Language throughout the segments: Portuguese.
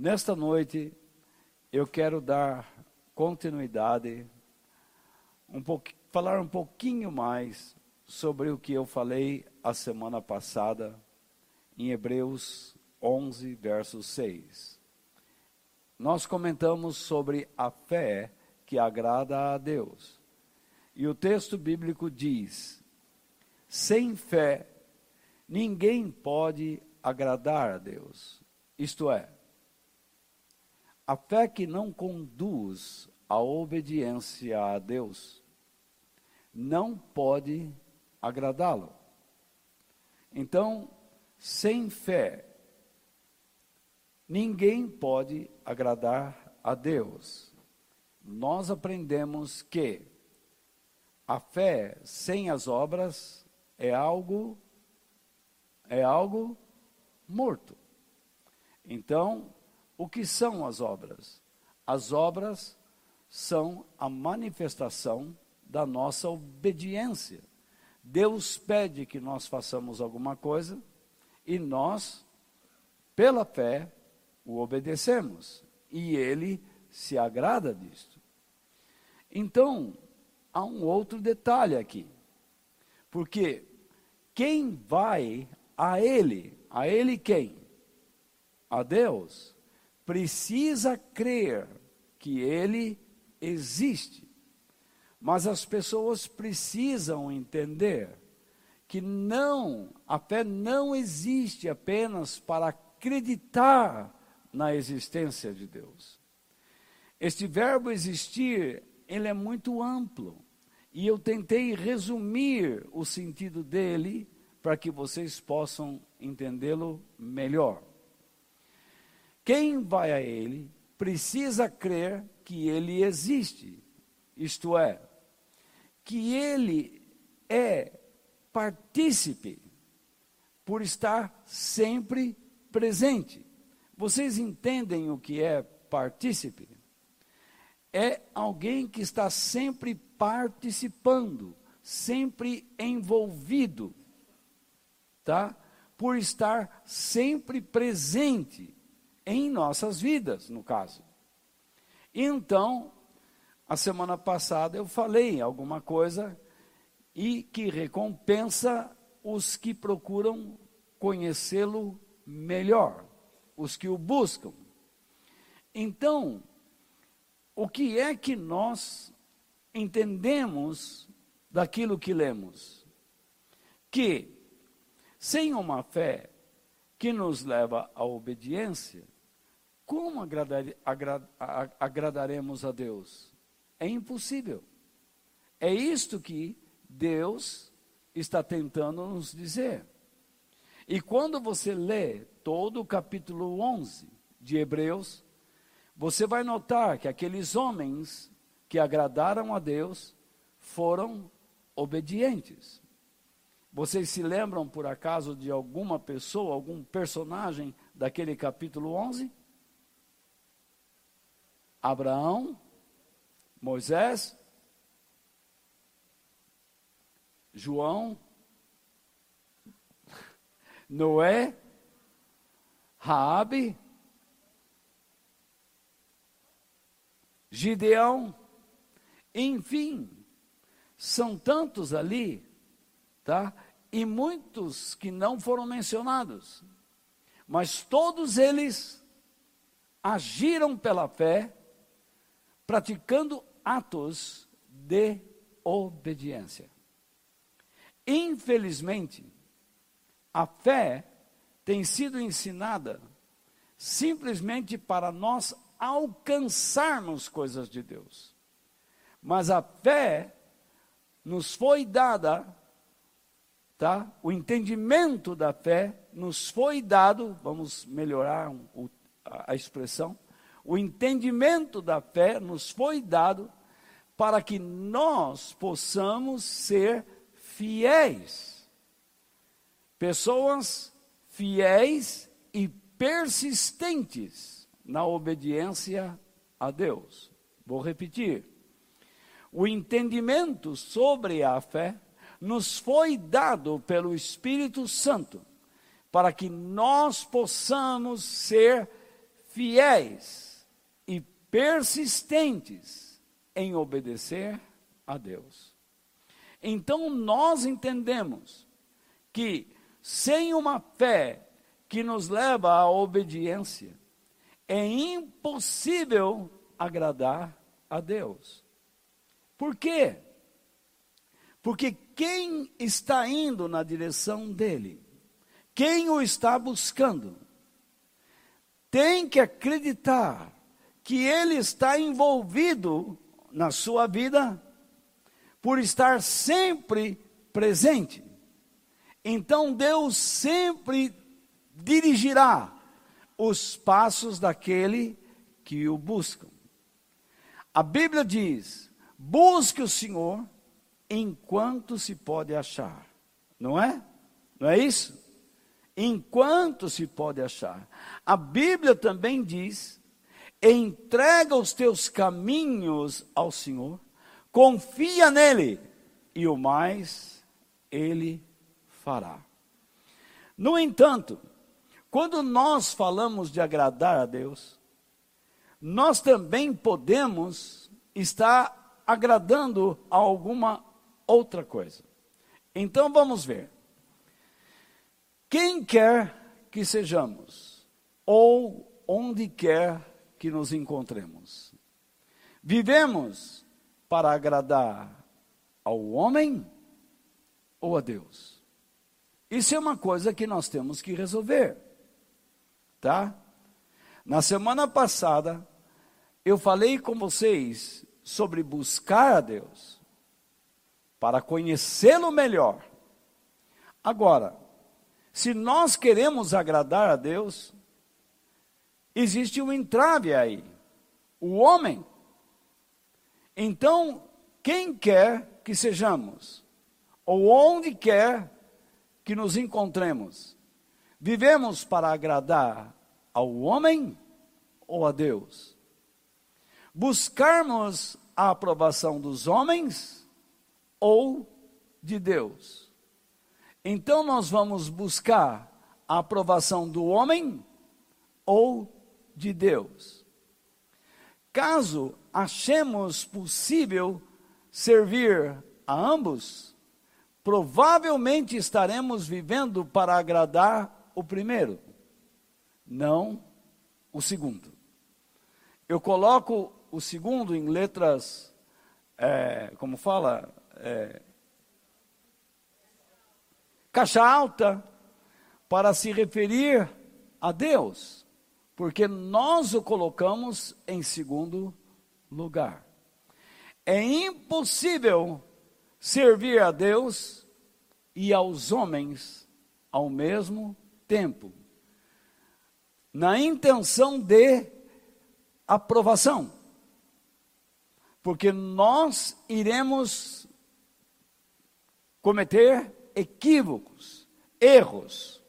Nesta noite, eu quero dar continuidade, um falar um pouquinho mais sobre o que eu falei a semana passada em Hebreus 11, verso 6. Nós comentamos sobre a fé que agrada a Deus. E o texto bíblico diz: sem fé, ninguém pode agradar a Deus. Isto é, a fé que não conduz à obediência a Deus não pode agradá-lo. Então, sem fé, ninguém pode agradar a Deus. Nós aprendemos que a fé sem as obras é algo é algo morto. Então, o que são as obras? As obras são a manifestação da nossa obediência. Deus pede que nós façamos alguma coisa e nós, pela fé, o obedecemos. E ele se agrada disto. Então, há um outro detalhe aqui. Porque quem vai a ele, a ele quem? A Deus precisa crer que Ele existe. Mas as pessoas precisam entender que não, a fé não existe apenas para acreditar na existência de Deus. Este verbo existir, ele é muito amplo. E eu tentei resumir o sentido dele para que vocês possam entendê-lo melhor. Quem vai a Ele precisa crer que Ele existe, isto é, que Ele é partícipe, por estar sempre presente. Vocês entendem o que é partícipe? É alguém que está sempre participando, sempre envolvido, tá? Por estar sempre presente em nossas vidas, no caso. Então, a semana passada eu falei alguma coisa e que recompensa os que procuram conhecê-lo melhor, os que o buscam. Então, o que é que nós entendemos daquilo que lemos? Que sem uma fé que nos leva à obediência, como agradar, agradaremos a Deus? É impossível. É isto que Deus está tentando nos dizer. E quando você lê todo o capítulo 11 de Hebreus, você vai notar que aqueles homens que agradaram a Deus foram obedientes. Vocês se lembram, por acaso, de alguma pessoa, algum personagem daquele capítulo 11? Abraão, Moisés, João, Noé, Raabe, Gideão, enfim, são tantos ali, tá? E muitos que não foram mencionados. Mas todos eles agiram pela fé praticando atos de obediência. Infelizmente, a fé tem sido ensinada simplesmente para nós alcançarmos coisas de Deus. Mas a fé nos foi dada, tá? O entendimento da fé nos foi dado, vamos melhorar a expressão, o entendimento da fé nos foi dado para que nós possamos ser fiéis. Pessoas fiéis e persistentes na obediência a Deus. Vou repetir. O entendimento sobre a fé nos foi dado pelo Espírito Santo para que nós possamos ser fiéis persistentes em obedecer a Deus. Então nós entendemos que sem uma fé que nos leva à obediência, é impossível agradar a Deus. Por quê? Porque quem está indo na direção dele, quem o está buscando, tem que acreditar que ele está envolvido na sua vida por estar sempre presente. Então Deus sempre dirigirá os passos daquele que o buscam. A Bíblia diz: busque o Senhor enquanto se pode achar. Não é? Não é isso? Enquanto se pode achar. A Bíblia também diz: entrega os teus caminhos ao Senhor, confia nele, e o mais ele fará. No entanto, quando nós falamos de agradar a Deus, nós também podemos estar agradando a alguma outra coisa. Então vamos ver. Quem quer que sejamos, ou onde quer que nos encontremos, vivemos para agradar ao homem ou a Deus? Isso é uma coisa que nós temos que resolver, tá? Na semana passada, eu falei com vocês sobre buscar a Deus para conhecê-lo melhor. Agora, se nós queremos agradar a Deus, existe um entrave aí, o homem. Então, quem quer que sejamos, ou onde quer que nos encontremos, vivemos para agradar ao homem ou a Deus? Buscarmos a aprovação dos homens ou de Deus. Então nós vamos buscar a aprovação do homem ou de Deus. Caso achemos possível servir a ambos, provavelmente estaremos vivendo para agradar o primeiro, não o segundo. Eu coloco o segundo em letras, é, como fala, é, caixa alta para se referir a Deus, porque nós o colocamos em segundo lugar. É impossível servir a Deus e aos homens ao mesmo tempo, na intenção de aprovação, porque nós iremos cometer equívocos, erros.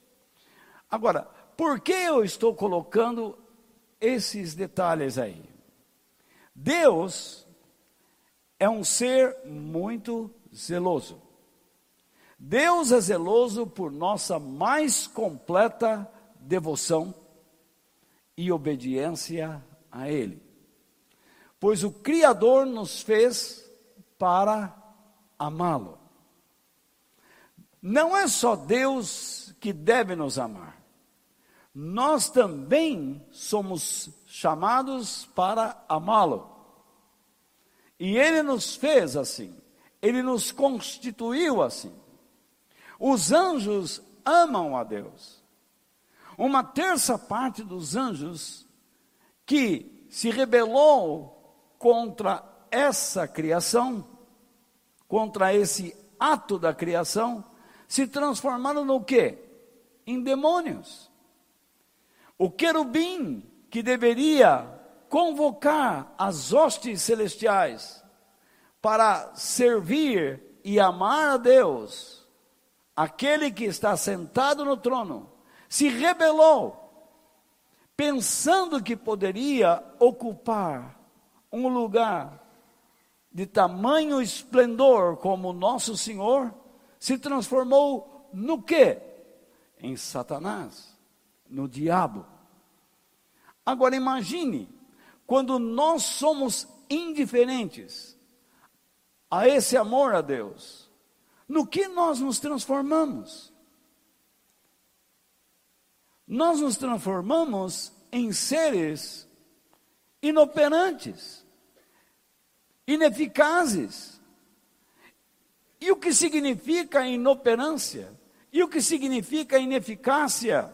Agora, por que eu estou colocando esses detalhes aí? Deus é um ser muito zeloso. Deus é zeloso por nossa mais completa devoção e obediência a Ele. Pois o Criador nos fez para amá-lo. Não é só Deus que deve nos amar, nós também somos chamados para amá-lo. E Ele nos fez assim, Ele nos constituiu assim. Os anjos amam a Deus. Uma terça parte dos anjos que se rebelou contra essa criação, contra esse ato da criação, se transformaram no quê? Em demônios. O querubim que deveria convocar as hostes celestiais para servir e amar a Deus, aquele que está sentado no trono, se rebelou, pensando que poderia ocupar um lugar de tamanho esplendor como nosso Senhor, se transformou no quê? Em Satanás, no diabo. Agora imagine, quando nós somos indiferentes a esse amor a Deus, no que nós nos transformamos? Nós nos transformamos em seres inoperantes, ineficazes. E o que significa inoperância? E o que significa ineficácia?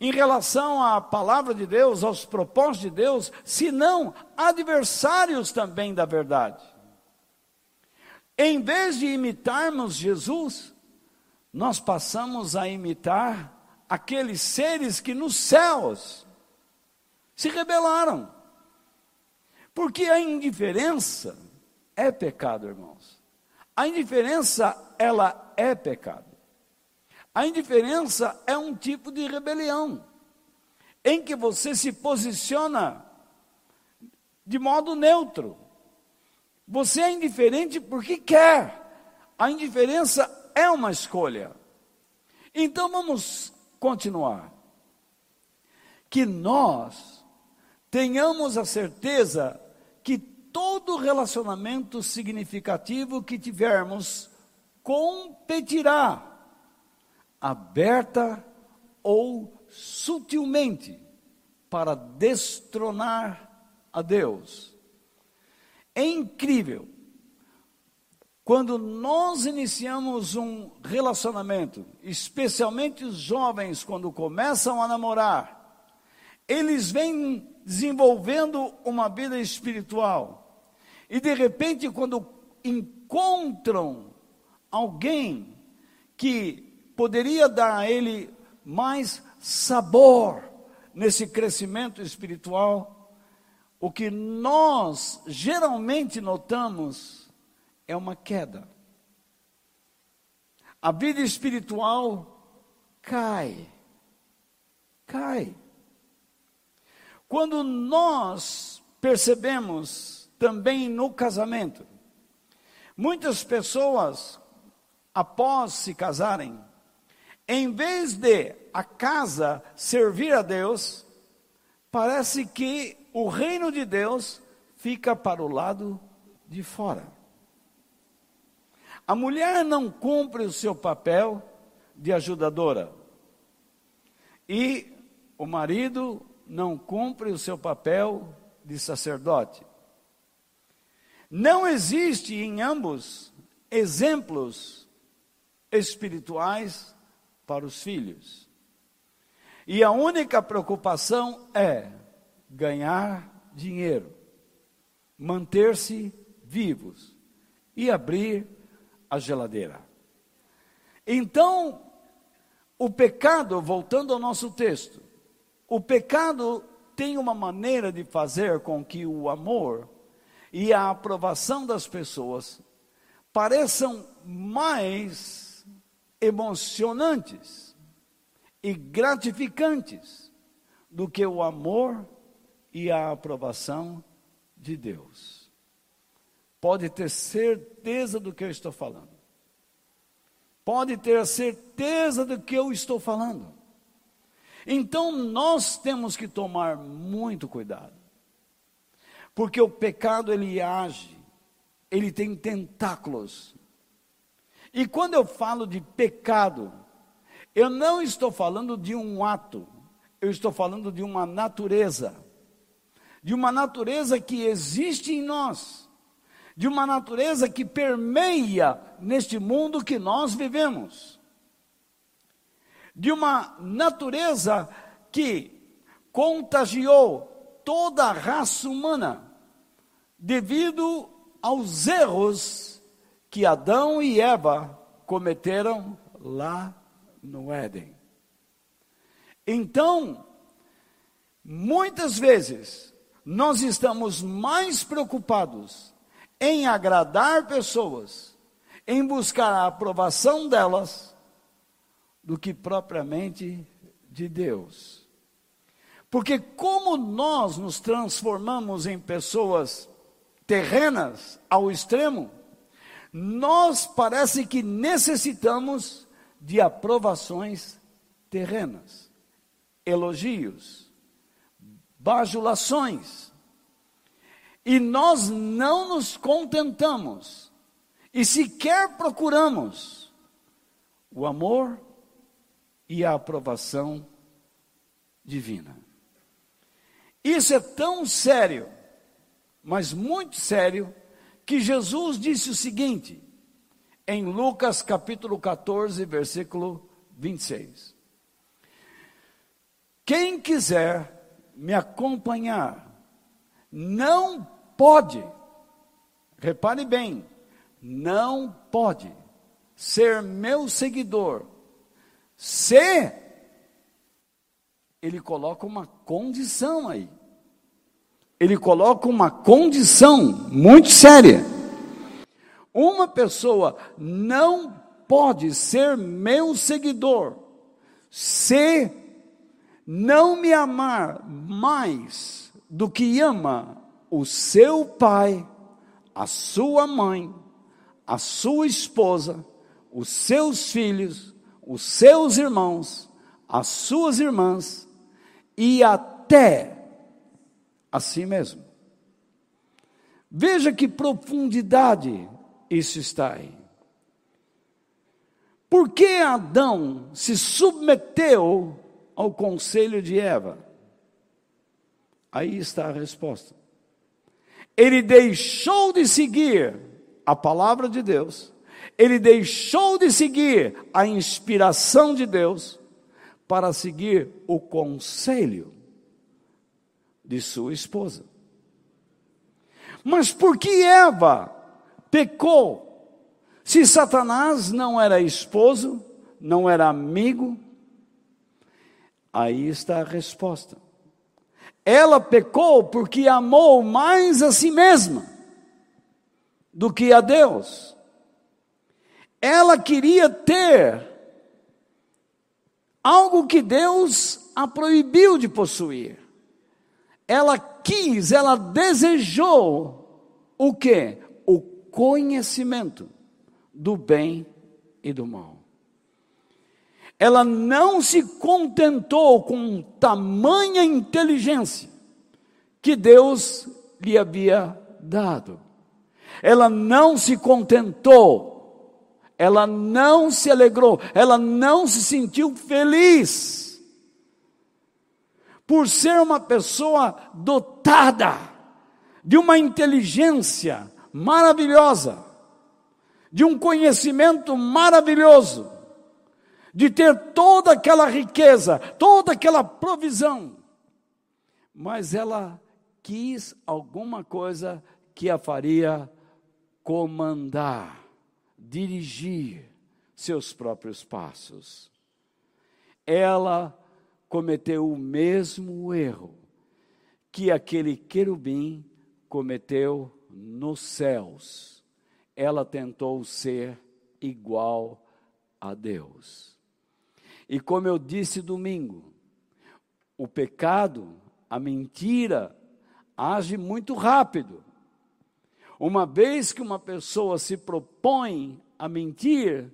Em relação à palavra de Deus, aos propósitos de Deus, se não adversários também da verdade. Em vez de imitarmos Jesus, nós passamos a imitar aqueles seres que nos céus se rebelaram. Porque a indiferença é pecado, irmãos. A indiferença, ela é pecado. A indiferença é um tipo de rebelião, em que você se posiciona de modo neutro. Você é indiferente porque quer. A indiferença é uma escolha. Então vamos continuar. Que nós tenhamos a certeza que todo relacionamento significativo que tivermos competirá, aberta ou sutilmente, para destronar a Deus. É incrível. Quando nós iniciamos um relacionamento, especialmente os jovens, quando começam a namorar, eles vêm desenvolvendo uma vida espiritual. E de repente, quando encontram alguém que poderia dar a ele mais sabor nesse crescimento espiritual, o que nós geralmente notamos é uma queda. A vida espiritual cai. Cai. Quando nós percebemos também no casamento, muitas pessoas, após se casarem, em vez de a casa servir a Deus, parece que o reino de Deus fica para o lado de fora. A mulher não cumpre o seu papel de ajudadora. E o marido não cumpre o seu papel de sacerdote. Não existe em ambos exemplos espirituais para os filhos. E a única preocupação é ganhar dinheiro, manter-se vivos e abrir a geladeira. Então, o pecado, voltando ao nosso texto, o pecado tem uma maneira de fazer com que o amor e a aprovação das pessoas pareçam mais emocionantes e gratificantes do que o amor e a aprovação de Deus. Pode ter certeza do que eu estou falando. Pode ter certeza do que eu estou falando. Então nós temos que tomar muito cuidado. Porque o pecado ele age, ele tem tentáculos. E quando eu falo de pecado, eu não estou falando de um ato, eu estou falando de uma natureza. De uma natureza que existe em nós. De uma natureza que permeia neste mundo que nós vivemos de uma natureza que contagiou toda a raça humana devido aos erros que Adão e Eva cometeram lá no Éden. Então, muitas vezes, nós estamos mais preocupados em agradar pessoas, em buscar a aprovação delas, do que propriamente de Deus. Porque como nós nos transformamos em pessoas terrenas ao extremo, nós parece que necessitamos de aprovações terrenas, elogios, bajulações. E nós não nos contentamos e sequer procuramos o amor e a aprovação divina. Isso é tão sério, mas muito sério, que Jesus disse o seguinte, em Lucas capítulo 14, versículo 26. Quem quiser me acompanhar, não pode, repare bem, não pode ser meu seguidor se ele coloca uma condição aí. Ele coloca uma condição muito séria. Uma pessoa não pode ser meu seguidor se não me amar mais do que ama o seu pai, a sua mãe, a sua esposa, os seus filhos, os seus irmãos, as suas irmãs e até a si mesmo. Veja que profundidade isso está aí. Por que Adão se submeteu ao conselho de Eva? Aí está a resposta. Ele deixou de seguir a palavra de Deus, ele deixou de seguir a inspiração de Deus para seguir o conselho de sua esposa. Mas por que Eva pecou? Se Satanás não era esposo, não era amigo, aí está a resposta. Ela pecou porque amou mais a si mesma do que a Deus. Ela queria ter algo que Deus a proibiu de possuir. Ela quis, ela desejou o que? O conhecimento do bem e do mal. Ela não se contentou com tamanha inteligência que Deus lhe havia dado. Ela não se contentou, ela não se alegrou, ela não se sentiu feliz por ser uma pessoa dotada de uma inteligência maravilhosa, de um conhecimento maravilhoso, de ter toda aquela riqueza, toda aquela provisão, mas ela quis alguma coisa que a faria comandar, dirigir seus próprios passos. Ela cometeu o mesmo erro que aquele querubim cometeu nos céus. Ela tentou ser igual a Deus. E como eu disse domingo, o pecado, a mentira, age muito rápido. Uma vez que uma pessoa se propõe a mentir,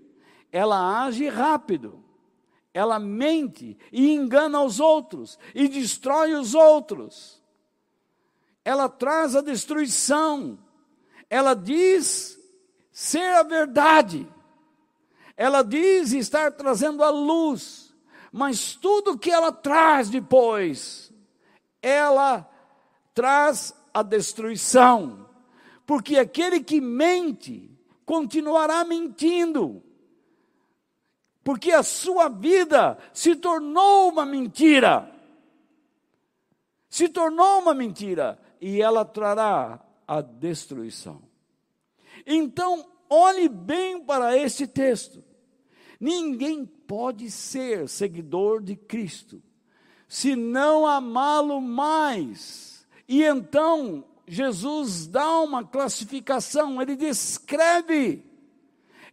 ela age rápido. Ela mente e engana os outros e destrói os outros. Ela traz a destruição. Ela diz ser a verdade. Ela diz estar trazendo a luz, mas tudo que ela traz depois, ela traz a destruição porque aquele que mente continuará mentindo, porque a sua vida se tornou uma mentira. Se tornou uma mentira e ela trará a destruição. Então, olhe bem para este texto. Ninguém pode ser seguidor de Cristo se não amá-lo mais. E então Jesus dá uma classificação, ele descreve.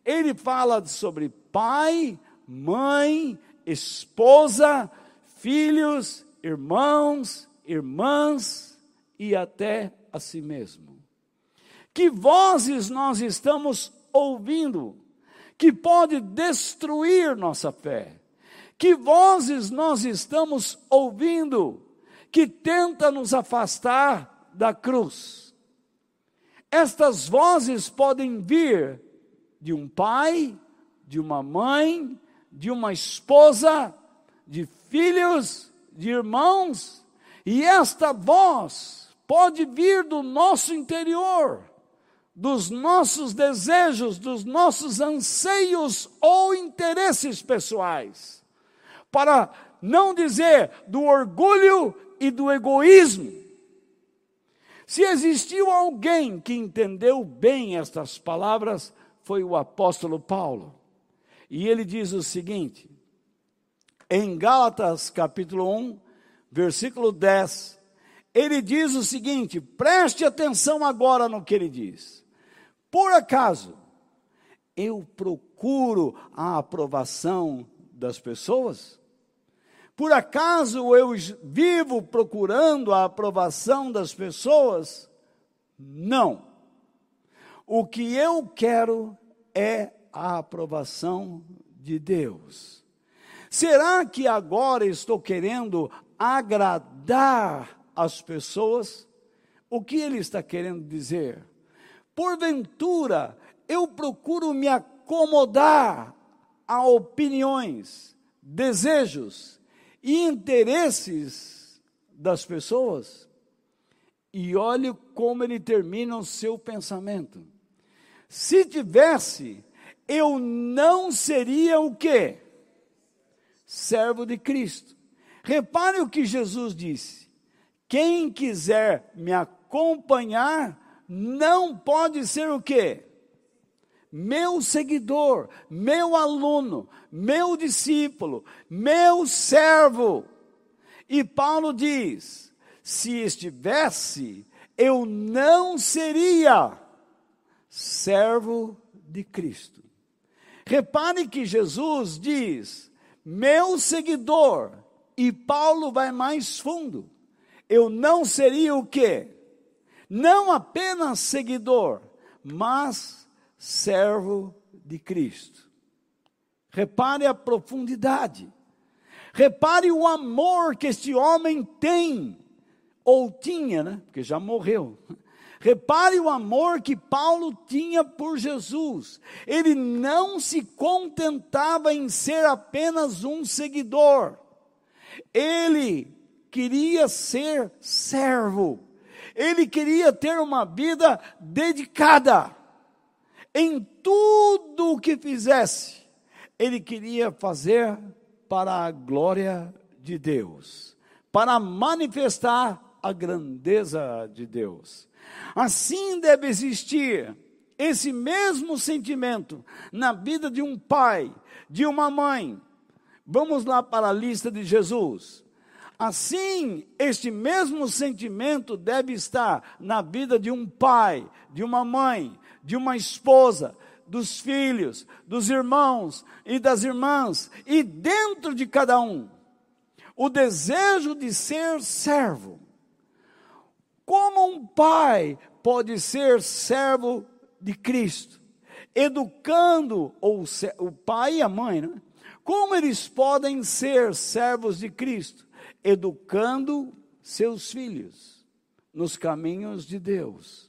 Ele fala sobre pai, mãe, esposa, filhos, irmãos, irmãs e até a si mesmo. Que vozes nós estamos ouvindo que pode destruir nossa fé? Que vozes nós estamos ouvindo que tenta nos afastar da cruz. Estas vozes podem vir de um pai, de uma mãe, de uma esposa, de filhos, de irmãos, e esta voz pode vir do nosso interior, dos nossos desejos, dos nossos anseios ou interesses pessoais, para não dizer do orgulho e do egoísmo. Se existiu alguém que entendeu bem estas palavras, foi o apóstolo Paulo. E ele diz o seguinte, em Gálatas capítulo 1, versículo 10, ele diz o seguinte: preste atenção agora no que ele diz. Por acaso eu procuro a aprovação das pessoas? Por acaso eu vivo procurando a aprovação das pessoas? Não. O que eu quero é a aprovação de Deus. Será que agora estou querendo agradar as pessoas? O que ele está querendo dizer? Porventura, eu procuro me acomodar a opiniões, desejos, e interesses das pessoas. E olhe como ele termina o seu pensamento. Se tivesse, eu não seria o quê? Servo de Cristo. Repare o que Jesus disse: quem quiser me acompanhar, não pode ser o quê? meu seguidor, meu aluno, meu discípulo, meu servo. E Paulo diz: se estivesse, eu não seria servo de Cristo. Repare que Jesus diz: meu seguidor, e Paulo vai mais fundo. Eu não seria o quê? Não apenas seguidor, mas servo de Cristo. Repare a profundidade. Repare o amor que este homem tem, ou tinha, né? Porque já morreu. Repare o amor que Paulo tinha por Jesus. Ele não se contentava em ser apenas um seguidor. Ele queria ser servo. Ele queria ter uma vida dedicada em tudo o que fizesse, ele queria fazer para a glória de Deus, para manifestar a grandeza de Deus. Assim deve existir esse mesmo sentimento na vida de um pai, de uma mãe. Vamos lá para a lista de Jesus. Assim, este mesmo sentimento deve estar na vida de um pai, de uma mãe, de uma esposa, dos filhos, dos irmãos e das irmãs, e dentro de cada um, o desejo de ser servo. Como um pai pode ser servo de Cristo? Educando, ou o pai e a mãe, né? como eles podem ser servos de Cristo? Educando seus filhos nos caminhos de Deus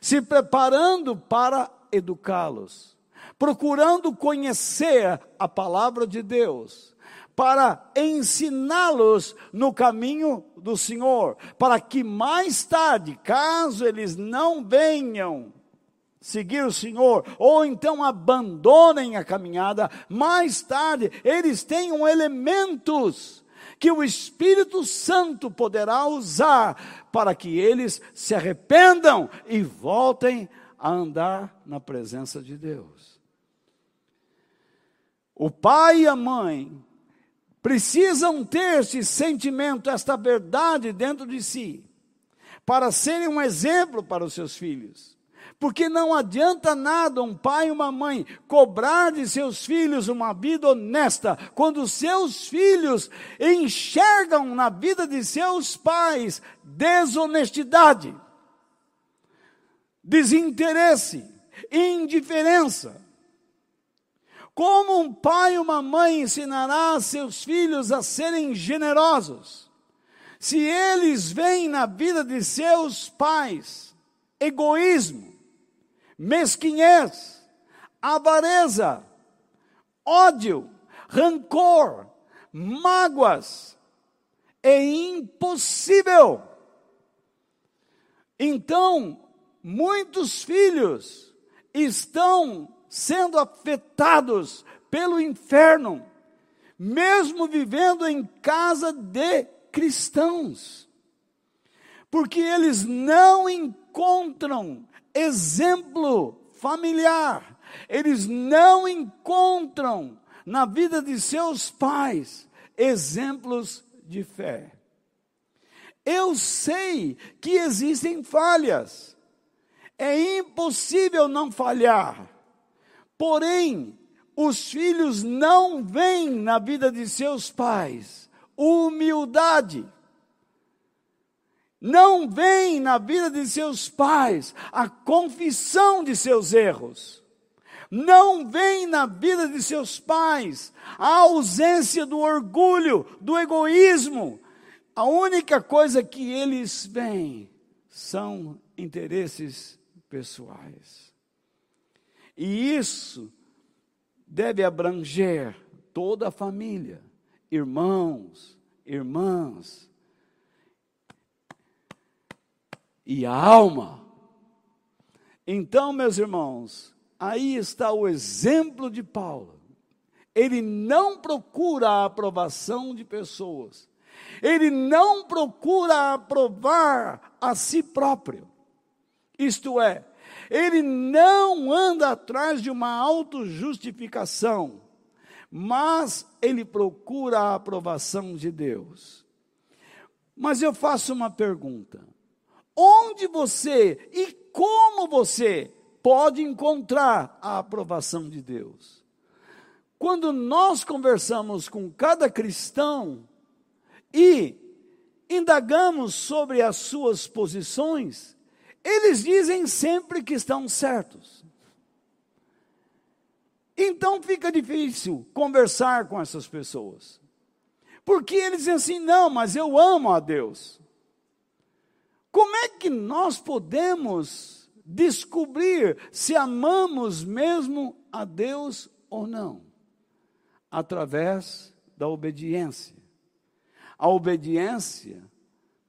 se preparando para educá-los, procurando conhecer a palavra de Deus, para ensiná-los no caminho do Senhor, para que mais tarde, caso eles não venham seguir o Senhor, ou então abandonem a caminhada, mais tarde eles tenham elementos que o Espírito Santo poderá usar para que eles se arrependam e voltem a andar na presença de Deus. O pai e a mãe precisam ter esse sentimento, esta verdade dentro de si, para serem um exemplo para os seus filhos. Porque não adianta nada um pai e uma mãe cobrar de seus filhos uma vida honesta, quando seus filhos enxergam na vida de seus pais desonestidade, desinteresse, indiferença. Como um pai e uma mãe ensinará seus filhos a serem generosos? Se eles veem na vida de seus pais egoísmo, mesquinhez, avareza, ódio, rancor, mágoas, é impossível. Então, muitos filhos estão sendo afetados pelo inferno, mesmo vivendo em casa de cristãos, porque eles não encontram exemplo familiar, eles não encontram na vida de seus pais exemplos de fé. Eu sei que existem falhas, é impossível não falhar, porém, os filhos não veem na vida de seus pais humildade. Não veem na vida de seus pais a confissão de seus erros. Não veem na vida de seus pais a ausência do orgulho, do egoísmo. A única coisa que eles veem são interesses pessoais. E isso deve abranger toda a família, irmãos, irmãs, e a alma. Então, meus irmãos, aí está o exemplo de Paulo. Ele não procura a aprovação de pessoas, ele não procura aprovar a si próprio. Isto é, ele não anda atrás de uma autojustificação, mas ele procura a aprovação de Deus. Mas eu faço uma pergunta: onde você e como você pode encontrar a aprovação de Deus? Quando nós conversamos com cada cristão e indagamos sobre as suas posições, eles dizem sempre que estão certos. Então fica difícil conversar com essas pessoas. Porque eles dizem assim: não, mas eu amo a Deus. Como é que nós podemos descobrir se amamos mesmo a Deus ou não? Através da obediência. A obediência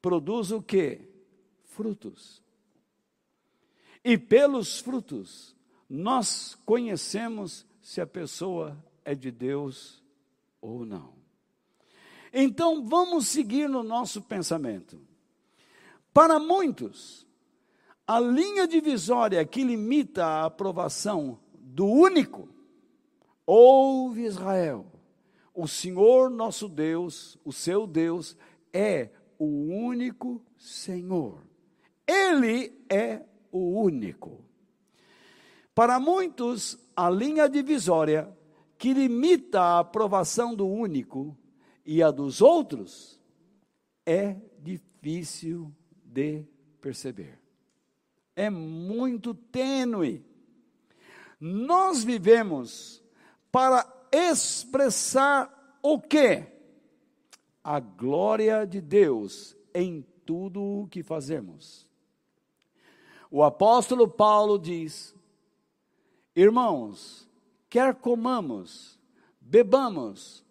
produz o que? Frutos. E pelos frutos, nós conhecemos se a pessoa é de Deus ou não. Então, vamos seguir no nosso pensamento. Para muitos, a linha divisória que limita a aprovação do único, ouve Israel, o Senhor nosso Deus, o seu Deus, é o único Senhor. Ele é o único. Para muitos, a linha divisória que limita a aprovação do único e a dos outros é difícil de perceber. É muito tênue. Nós vivemos para expressar o que? A glória de Deus em tudo o que fazemos. O apóstolo Paulo diz: Irmãos, quer comamos, bebamos,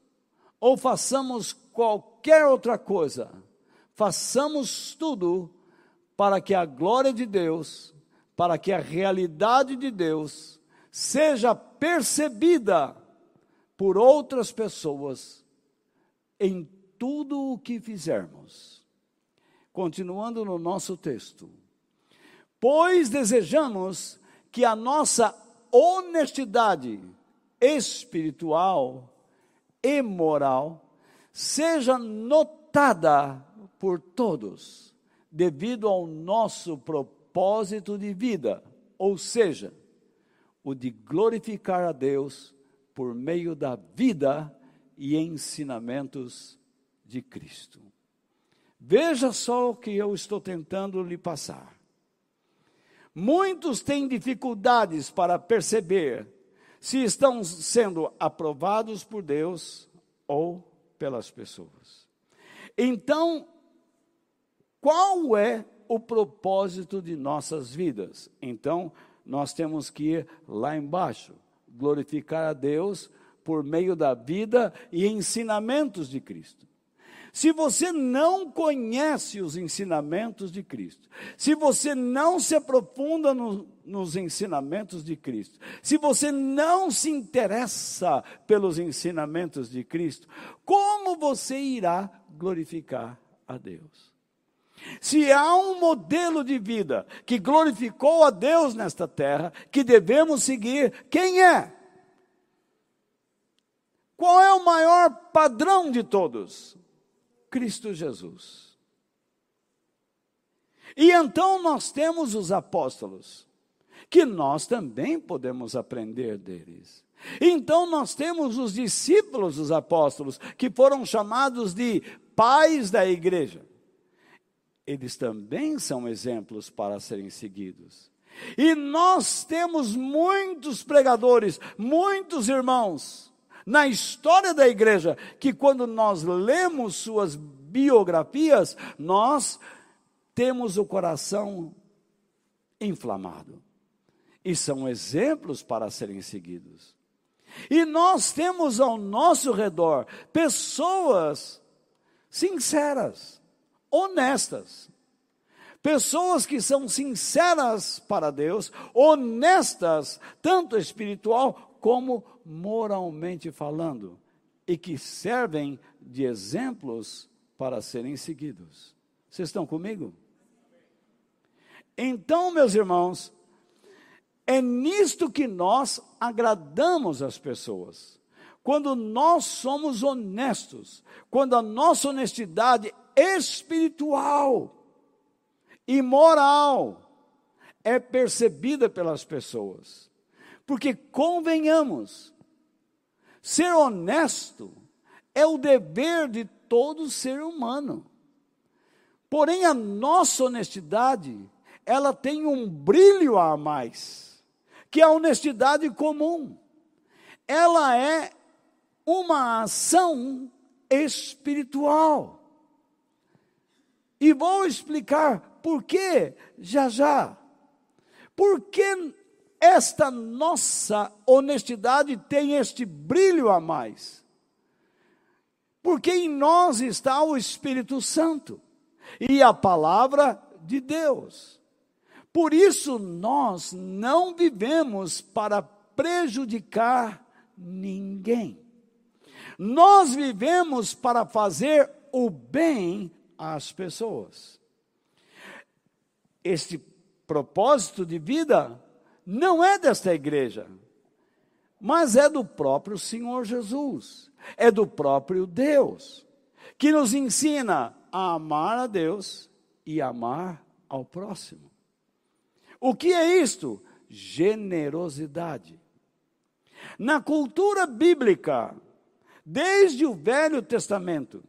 ou façamos qualquer outra coisa, façamos tudo para que a glória de Deus, para que a realidade de Deus seja percebida por outras pessoas em tudo o que fizermos. Continuando no nosso texto pois desejamos que a nossa honestidade espiritual e moral seja notada por todos, devido ao nosso propósito de vida, ou seja, o de glorificar a Deus por meio da vida e ensinamentos de Cristo. Veja só o que eu estou tentando lhe passar. Muitos têm dificuldades para perceber se estão sendo aprovados por Deus ou pelas pessoas. Então, Qual é o propósito de nossas vidas? Então, nós temos que ir lá embaixo, glorificar a Deus por meio da vida e ensinamentos de Cristo. Se você não conhece os ensinamentos de Cristo, se você não se aprofunda no, nos ensinamentos de Cristo, se você não se interessa pelos ensinamentos de Cristo, como você irá glorificar a Deus? Se há um modelo de vida que glorificou a Deus nesta terra, que devemos seguir, quem é? Qual é o maior padrão de todos? Cristo Jesus. E então nós temos os apóstolos, que nós também podemos aprender deles. Então nós temos os discípulos dos apóstolos, que foram chamados de pais da igreja. Eles também são exemplos para serem seguidos. E nós temos muitos pregadores, muitos irmãos, na história da igreja que quando nós lemos suas biografias, nós temos o coração inflamado. E são exemplos para serem seguidos. E nós temos ao nosso redor pessoas sinceras, honestas. Pessoas que são sinceras para Deus, honestas, tanto espiritual como moralmente falando, e que servem de exemplos para serem seguidos. Vocês estão comigo? Então, meus irmãos, é nisto que nós agradamos as pessoas. Quando nós somos honestos, quando a nossa honestidade espiritual e moral é percebida pelas pessoas. Porque convenhamos, ser honesto é o dever de todo ser humano. Porém, a nossa honestidade, ela tem um brilho a mais, que é a honestidade comum. Ela é uma ação espiritual. E vou explicar por que já já. Por que esta nossa honestidade tem este brilho a mais. Porque em nós está o Espírito Santo e a palavra de Deus. Por isso nós não vivemos para prejudicar ninguém. Nós vivemos para fazer o bem às pessoas. Este propósito de vida não é desta igreja, mas é do próprio Senhor Jesus, é do próprio Deus, que nos ensina a amar a Deus e amar ao próximo. O que é isto? Generosidade. Na cultura bíblica, desde o Velho Testamento,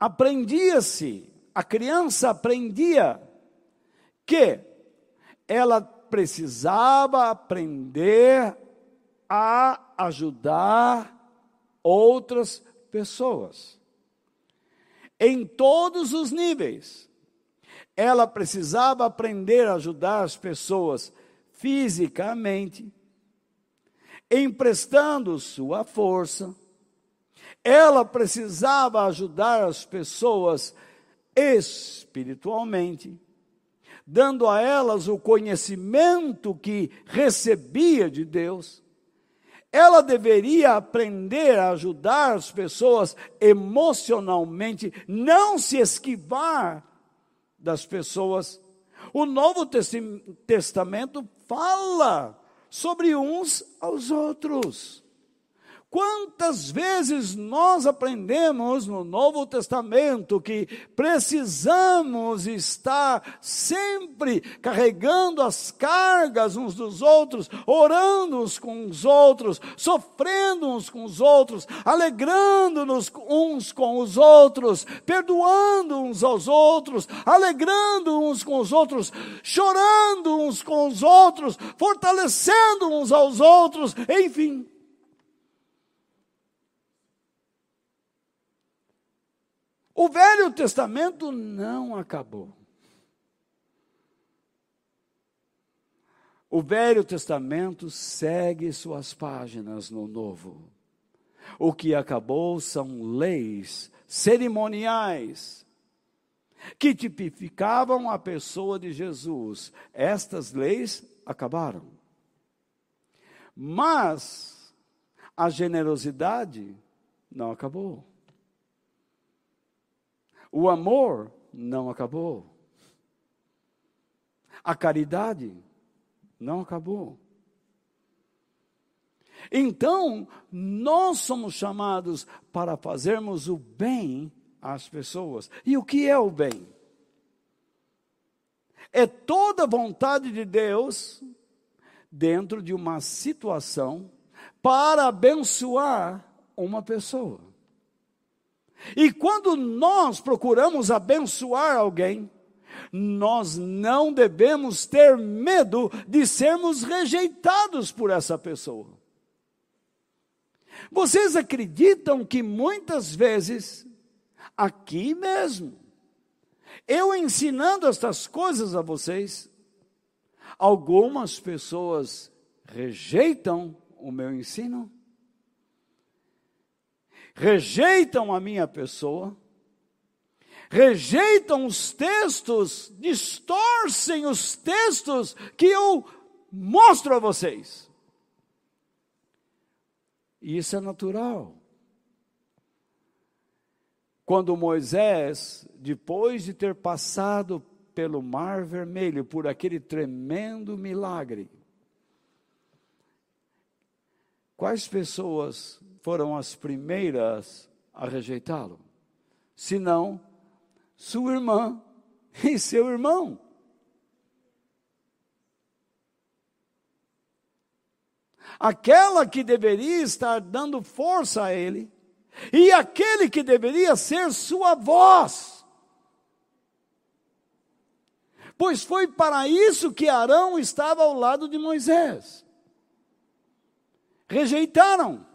aprendia-se, a criança aprendia que ela precisava aprender a ajudar outras pessoas. Em todos os níveis. Ela precisava aprender a ajudar as pessoas fisicamente, emprestando sua força. Ela precisava ajudar as pessoas espiritualmente dando a elas o conhecimento que recebia de Deus. Ela deveria aprender a ajudar as pessoas emocionalmente, não se esquivar das pessoas. O Novo Testamento fala sobre uns aos outros. Quantas vezes nós aprendemos no Novo Testamento que precisamos estar sempre carregando as cargas uns dos outros, orando uns com os outros, sofrendo uns com os outros, alegrando-nos uns com os outros, perdoando uns aos outros, alegrando uns com os outros, chorando uns com os outros, fortalecendo uns aos outros, enfim O Velho Testamento não acabou. O Velho Testamento segue suas páginas no Novo. O que acabou são leis cerimoniais que tipificavam a pessoa de Jesus. Estas leis acabaram. Mas a generosidade não acabou. O amor não acabou. A caridade não acabou. Então, nós somos chamados para fazermos o bem às pessoas. E o que é o bem? É toda a vontade de Deus dentro de uma situação para abençoar uma pessoa. E quando nós procuramos abençoar alguém, nós não devemos ter medo de sermos rejeitados por essa pessoa. Vocês acreditam que muitas vezes, aqui mesmo, eu ensinando estas coisas a vocês, algumas pessoas rejeitam o meu ensino, rejeitam a minha pessoa, rejeitam os textos, distorcem os textos que eu mostro a vocês. E isso é natural. Quando Moisés, depois de ter passado pelo Mar Vermelho, por aquele tremendo milagre, quais pessoas foram as primeiras a rejeitá-lo? Senão sua irmã e seu irmão. Aquela que deveria estar dando força a ele, e aquele que deveria ser sua voz. Pois foi para isso que Arão estava ao lado de Moisés. Rejeitaram.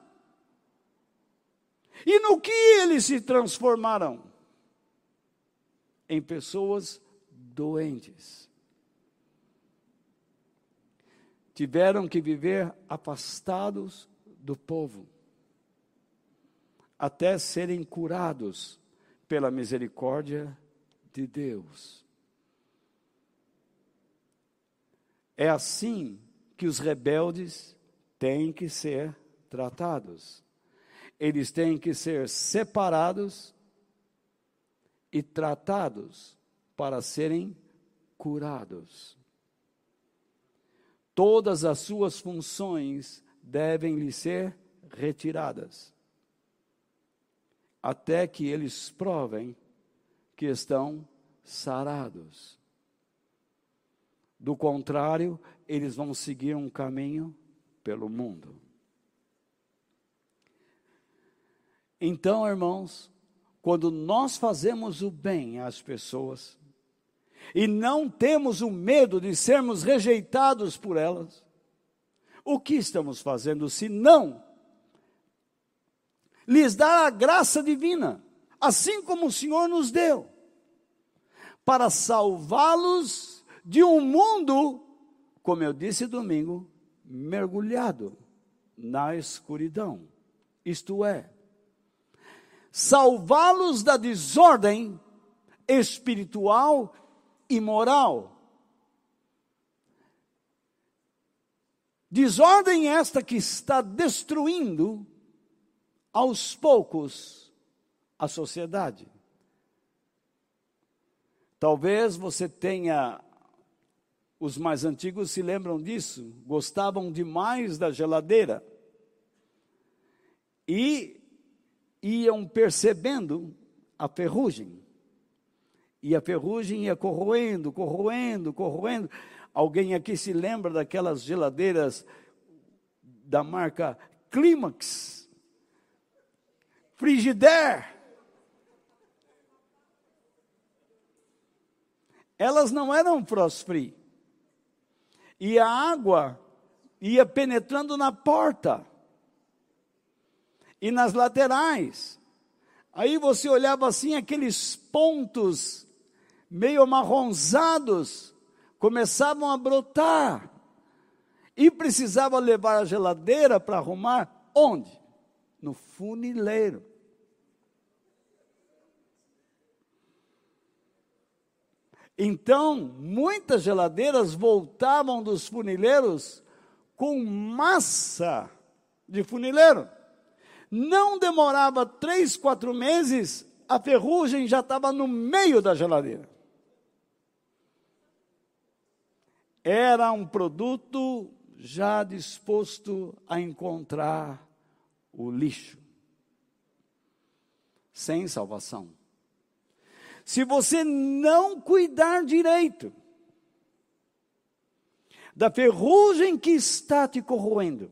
E no que eles se transformaram? em pessoas doentes. Tiveram que viver afastados do povo, até serem curados pela misericórdia de Deus. É assim que os rebeldes têm que ser tratados. Eles têm que ser separados e tratados para serem curados. Todas as suas funções devem lhe ser retiradas, até que eles provem que estão sarados. Do contrário, eles vão seguir um caminho pelo mundo. Então, irmãos, quando nós fazemos o bem às pessoas e não temos o medo de sermos rejeitados por elas, o que estamos fazendo se não lhes dar a graça divina, assim como o Senhor nos deu, para salvá-los de um mundo, como eu disse domingo, mergulhado na escuridão. Isto é, salvá-los da desordem espiritual e moral. Desordem esta que está destruindo aos poucos a sociedade. Talvez você tenha, os mais antigos se lembram disso, gostavam demais da geladeira. E iam percebendo a ferrugem. E a ferrugem ia corroendo, corroendo, corroendo. Alguém aqui se lembra daquelas geladeiras da marca Climax? Frigidaire. Elas não eram frost free. E a água ia penetrando na porta e nas laterais. Aí você olhava assim, aqueles pontos meio amarronzados começavam a brotar. E precisava levar a geladeira para arrumar onde? No funileiro. Então, muitas geladeiras voltavam dos funileiros com massa de funileiro. Não demorava três, quatro meses, a ferrugem já estava no meio da geladeira. Era um produto já disposto a encontrar o lixo, sem salvação. Se você não cuidar direito da ferrugem que está te corroendo,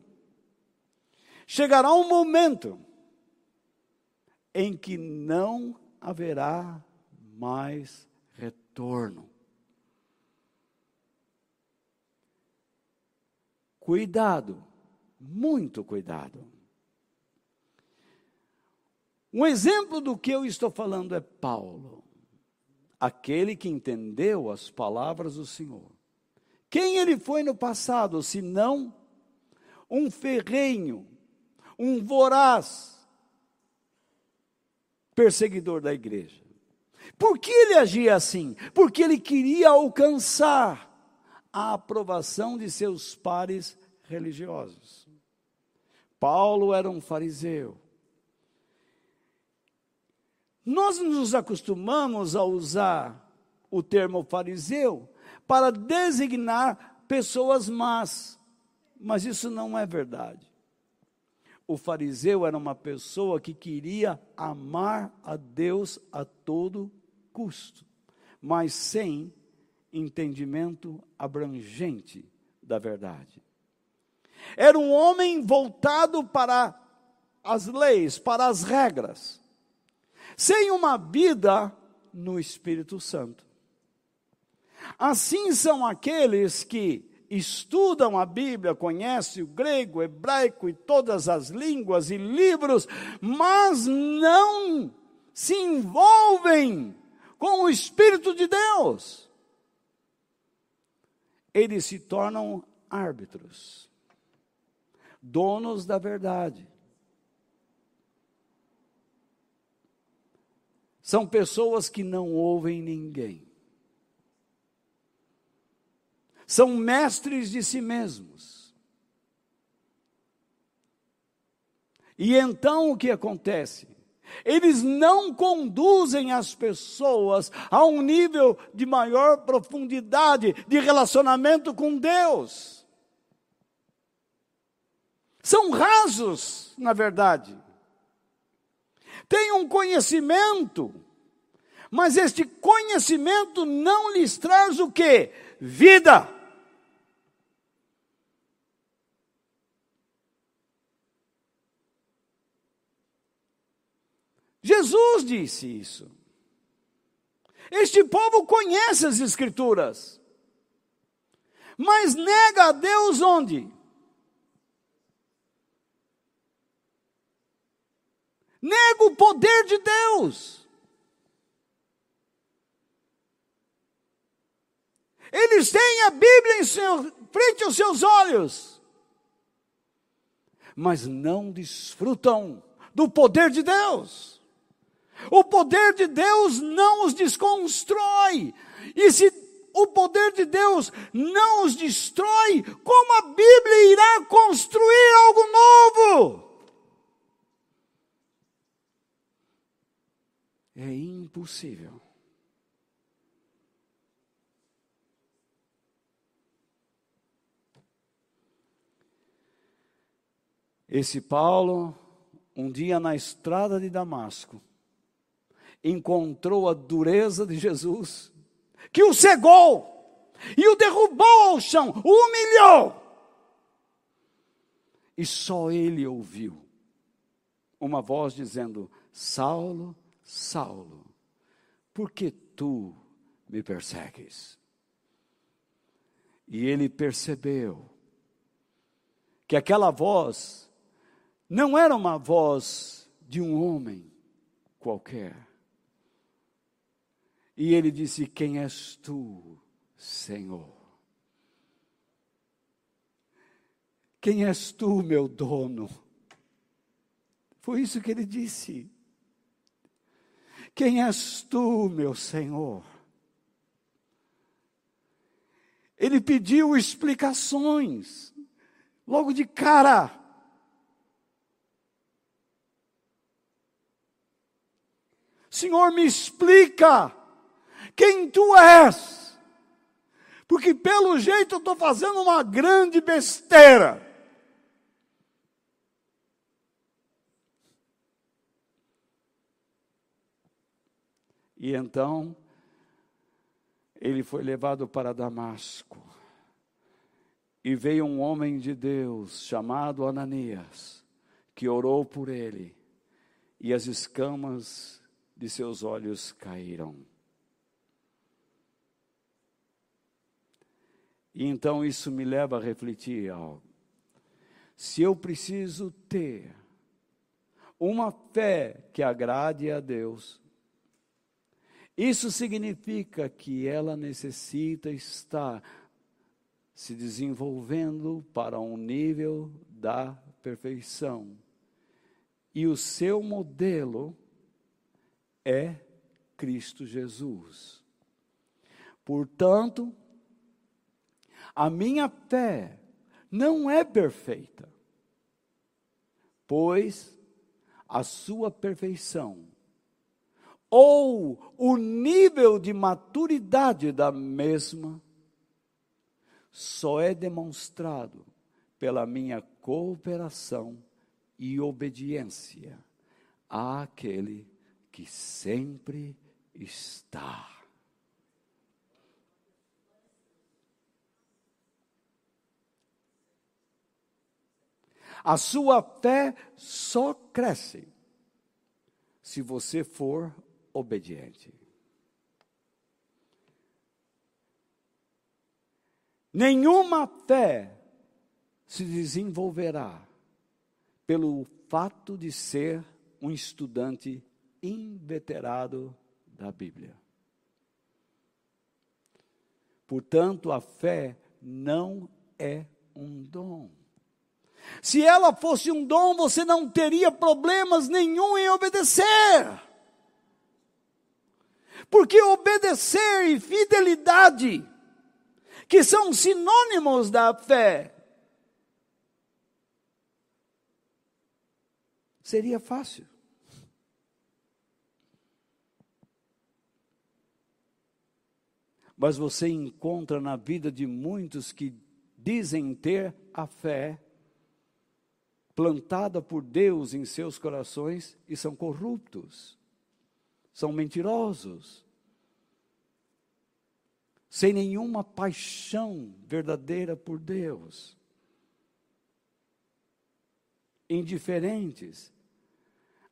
chegará um momento em que não haverá mais retorno. Cuidado, muito cuidado. Um exemplo do que eu estou falando é Paulo, aquele que entendeu as palavras do Senhor. Quem ele foi no passado, se não um ferrenho, um voraz perseguidor da igreja. Por que ele agia assim? Porque ele queria alcançar a aprovação de seus pares religiosos. Paulo era um fariseu. Nós nos acostumamos a usar o termo fariseu para designar pessoas más, mas isso não é verdade o fariseu era uma pessoa que queria amar a Deus a todo custo, mas sem entendimento abrangente da verdade. Era um homem voltado para as leis, para as regras, sem uma vida no Espírito Santo. Assim são aqueles que estudam a Bíblia, conhecem o grego, o hebraico e todas as línguas e livros, mas não se envolvem com o Espírito de Deus. Eles se tornam árbitros, donos da verdade. São pessoas que não ouvem ninguém são mestres de si mesmos. E então o que acontece? Eles não conduzem as pessoas a um nível de maior profundidade de relacionamento com Deus. São rasos, na verdade. Têm um conhecimento, mas este conhecimento não lhes traz o que? Vida. Jesus disse isso. Este povo conhece as Escrituras, mas nega a Deus onde? Nega o poder de Deus. Eles têm a Bíblia em seu, frente aos seus olhos, mas não desfrutam do poder de Deus. O poder de Deus não os desconstrói. E se o poder de Deus não os destrói, como a Bíblia irá construir algo novo? É impossível. Esse Paulo, um dia na estrada de Damasco, encontrou a dureza de Jesus, que o cegou e o derrubou ao chão, o humilhou. E só ele ouviu uma voz dizendo: Saulo, Saulo, por que tu me persegues? E ele percebeu que aquela voz não era uma voz de um homem, qualquer. E ele disse: Quem és tu, Senhor? Quem és tu, meu dono? Foi isso que ele disse. Quem és tu, meu Senhor? Ele pediu explicações, logo de cara. Senhor, me explica quem tu és, porque pelo jeito eu estou fazendo uma grande besteira. E então, ele foi levado para Damasco. E veio um homem de Deus chamado Ananias, que orou por ele, e as escamas de seus olhos caíram. E então isso me leva a refletir algo. Se eu preciso ter uma fé que agrade a Deus, isso significa que ela necessita estar se desenvolvendo para um nível da perfeição. E o seu modelo é Cristo Jesus. Portanto, a minha fé não é perfeita, pois a sua perfeição ou o nível de maturidade da mesma só é demonstrado pela minha cooperação e obediência àquele que sempre está. A sua fé só cresce se você for obediente. Nenhuma fé se desenvolverá pelo fato de ser um estudante inveterado da Bíblia. Portanto, a fé não é um dom. Se ela fosse um dom, você não teria problemas nenhum em obedecer. Porque obedecer e fidelidade, que são sinônimos da fé, seria fácil. Mas você encontra na vida de muitos que dizem ter a fé plantada por Deus em seus corações e são corruptos são mentirosos, sem nenhuma paixão verdadeira por Deus, indiferentes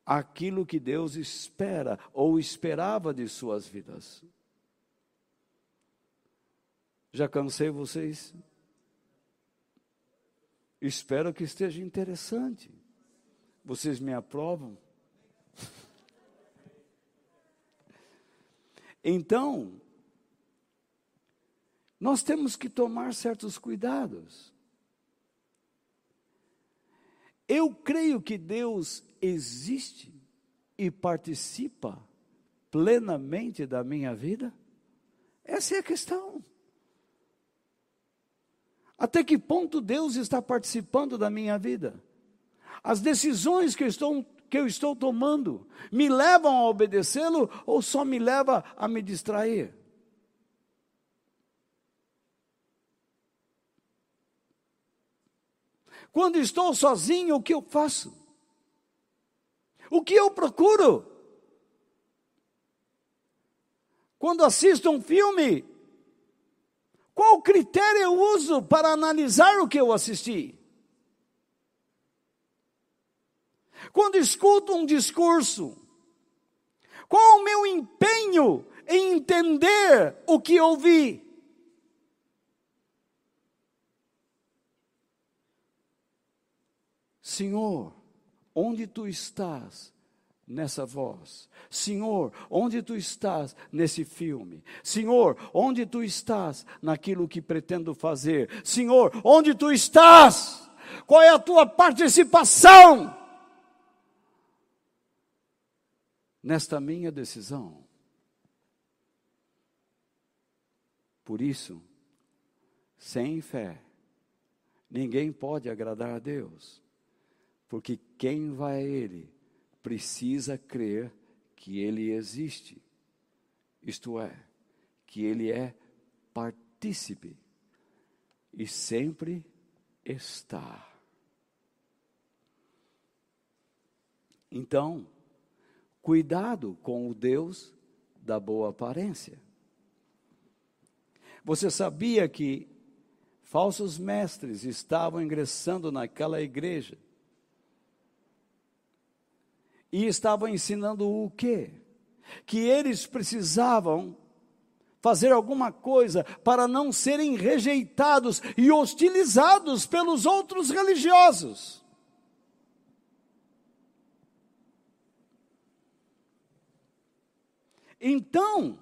àquilo que Deus espera ou esperava de suas vidas. Já cansei vocês? Espero que esteja interessante. Vocês me aprovam? Então, nós temos que tomar certos cuidados. Eu creio que Deus existe e participa plenamente da minha vida? Essa é a questão. Até que ponto Deus está participando da minha vida? As decisões que eu estou que eu estou tomando me levam a obedecê-lo ou só me leva a me distrair? Quando estou sozinho, o que eu faço? O que eu procuro? Quando assisto um filme, qual critério eu uso para analisar o que eu assisti? Quando escuto um discurso, qual o meu empenho em entender o que ouvi? Senhor, onde tu estás nessa voz. Senhor, onde tu estás nesse filme? Senhor, onde tu estás naquilo que pretendo fazer? Senhor, onde tu estás? Qual é a tua participação nesta minha decisão? Por isso, sem fé, ninguém pode agradar a Deus, porque quem vai a Ele precisa crer que Ele existe, isto é, que Ele é partícipe e sempre está. Então, cuidado com o Deus da boa aparência. Você sabia que falsos mestres estavam ingressando naquela igreja e estavam ensinando o quê? Que eles precisavam fazer alguma coisa para não serem rejeitados e hostilizados pelos outros religiosos. Então,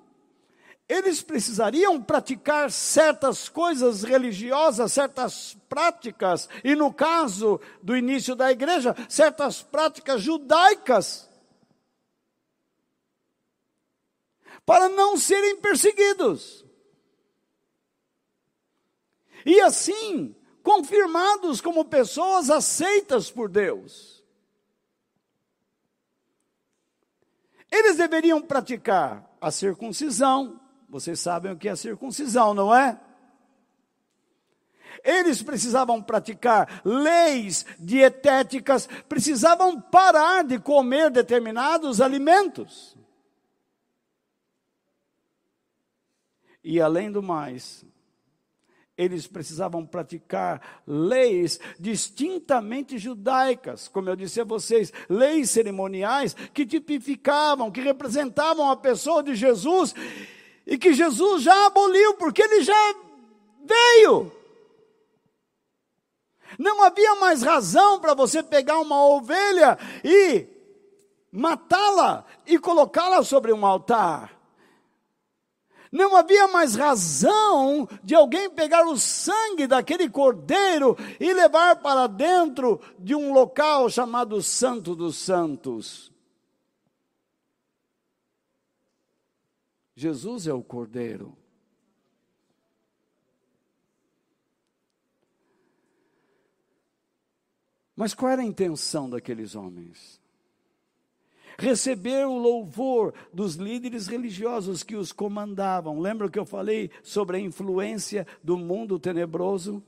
eles precisariam praticar certas coisas religiosas, certas práticas, e no caso do início da igreja, certas práticas judaicas, para não serem perseguidos. E assim, confirmados como pessoas aceitas por Deus. Eles deveriam praticar a circuncisão, vocês sabem o que é circuncisão, não é? Eles precisavam praticar leis dietéticas, precisavam parar de comer determinados alimentos. E além do mais, eles precisavam praticar leis distintamente judaicas, como eu disse a vocês, leis cerimoniais que tipificavam, que representavam a pessoa de Jesus e que Jesus já aboliu, porque ele já veio. Não havia mais razão para você pegar uma ovelha e matá-la e colocá-la sobre um altar. Não havia mais razão de alguém pegar o sangue daquele cordeiro e levar para dentro de um local chamado Santo dos Santos. Jesus é o Cordeiro. Mas qual era a intenção daqueles homens? Receber o louvor dos líderes religiosos que os comandavam. Lembra que eu falei sobre a influência do mundo tenebroso?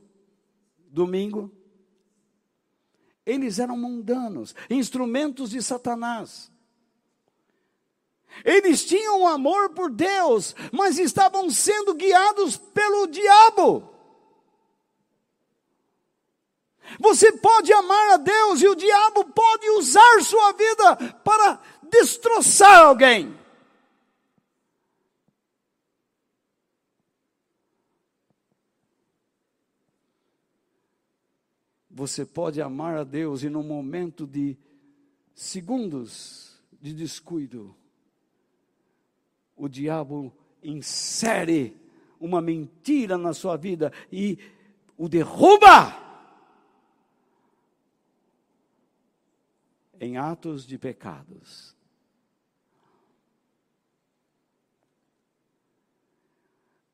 Domingo? Eles eram mundanos, instrumentos de Satanás. Eles tinham amor por Deus, mas estavam sendo guiados pelo diabo. Você pode amar a Deus e o diabo pode usar sua vida para destroçar alguém. Você pode amar a Deus e num momento de segundos de descuido, o diabo insere uma mentira na sua vida e o derruba em atos de pecados.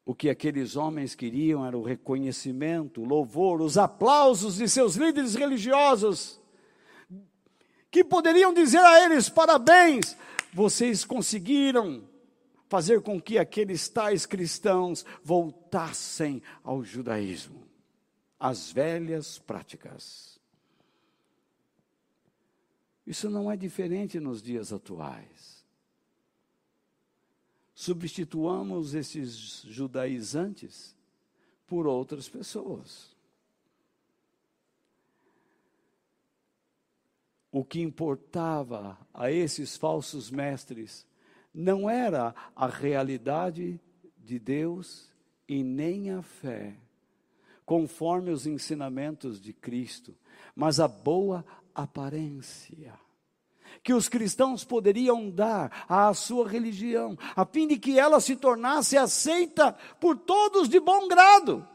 O que aqueles homens queriam era o reconhecimento, o louvor, os aplausos de seus líderes religiosos, que poderiam dizer a eles: parabéns, vocês conseguiram fazer com que aqueles tais cristãos voltassem ao judaísmo, às velhas práticas. Isso não é diferente nos dias atuais. Substituamos esses judaizantes por outras pessoas. O que importava a esses falsos mestres não era a realidade de Deus e nem a fé, conforme os ensinamentos de Cristo, mas a boa aparência. que os cristãos poderiam dar à sua religião, a fim de que ela se tornasse aceita por todos de bom grado.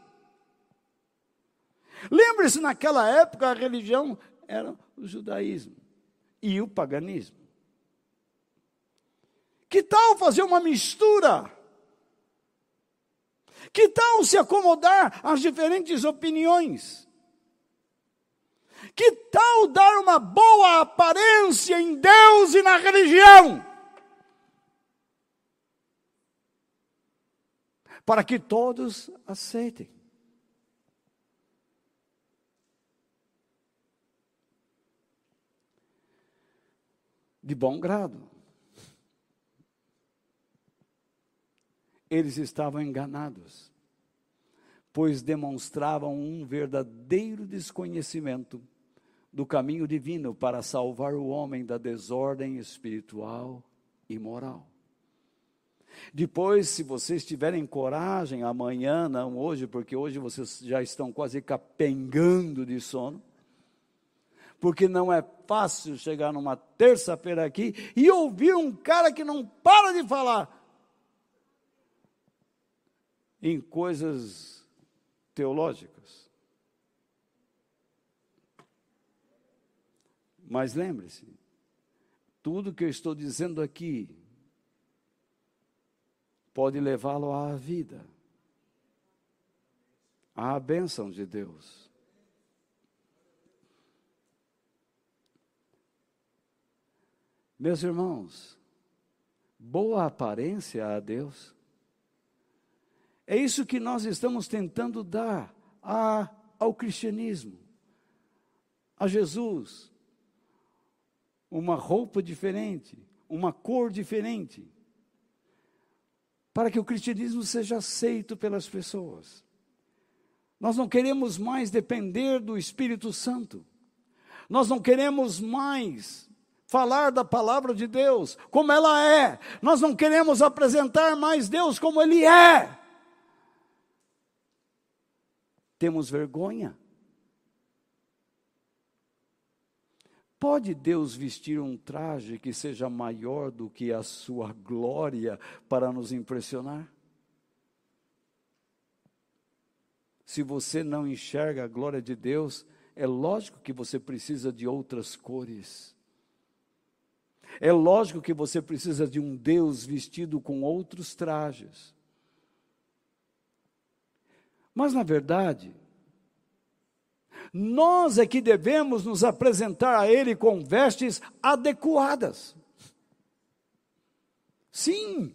Lembre-se, naquela época a religião era o judaísmo e o paganismo. Que tal fazer uma mistura? Que tal se acomodar às diferentes opiniões? Que tal dar uma boa aparência em Deus e na religião? Para que todos aceitem. De bom grado. Eles estavam enganados, pois demonstravam um verdadeiro desconhecimento do caminho divino para salvar o homem da desordem espiritual e moral. Depois, se vocês tiverem coragem, amanhã, não hoje, porque hoje vocês já estão quase capengando de sono, porque não é fácil chegar numa terça-feira aqui e ouvir um cara que não para de falar em coisas teológicas. Mas lembre-se, tudo que eu estou dizendo aqui pode levá-lo à vida, à bênção de Deus. Meus irmãos, boa aparência a Deus. É isso que nós estamos tentando dar a, ao cristianismo, a Jesus uma roupa diferente, uma cor diferente, para que o cristianismo seja aceito pelas pessoas. Nós não queremos mais depender do Espírito Santo, nós não queremos mais falar da palavra de Deus como ela é, nós não queremos apresentar mais Deus como Ele é. Temos vergonha Pode Deus vestir um traje que seja maior do que a sua glória para nos impressionar? Se você não enxerga a glória de Deus, é lógico que você precisa de outras cores. É lógico que você precisa de um Deus vestido com outros trajes. Mas, na verdade, nós é que devemos nos apresentar a Ele com vestes adequadas. Sim,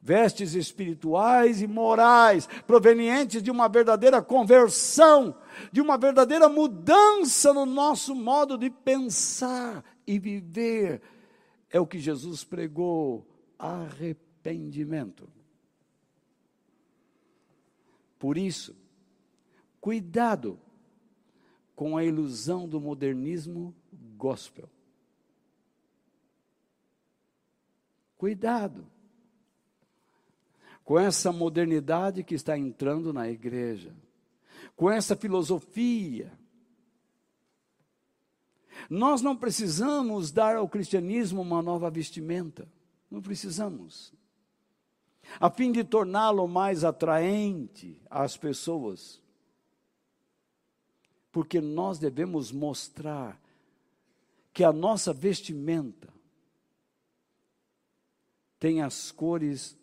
vestes espirituais e morais, provenientes de uma verdadeira conversão, de uma verdadeira mudança no nosso modo de pensar e viver. É o que Jesus pregou: arrependimento. Por isso, cuidado com a ilusão do modernismo gospel. Cuidado com essa modernidade que está entrando na igreja, com essa filosofia. Nós não precisamos dar ao cristianismo uma nova vestimenta, não precisamos, a fim de torná-lo mais atraente às pessoas porque nós devemos mostrar que a nossa vestimenta tem as cores,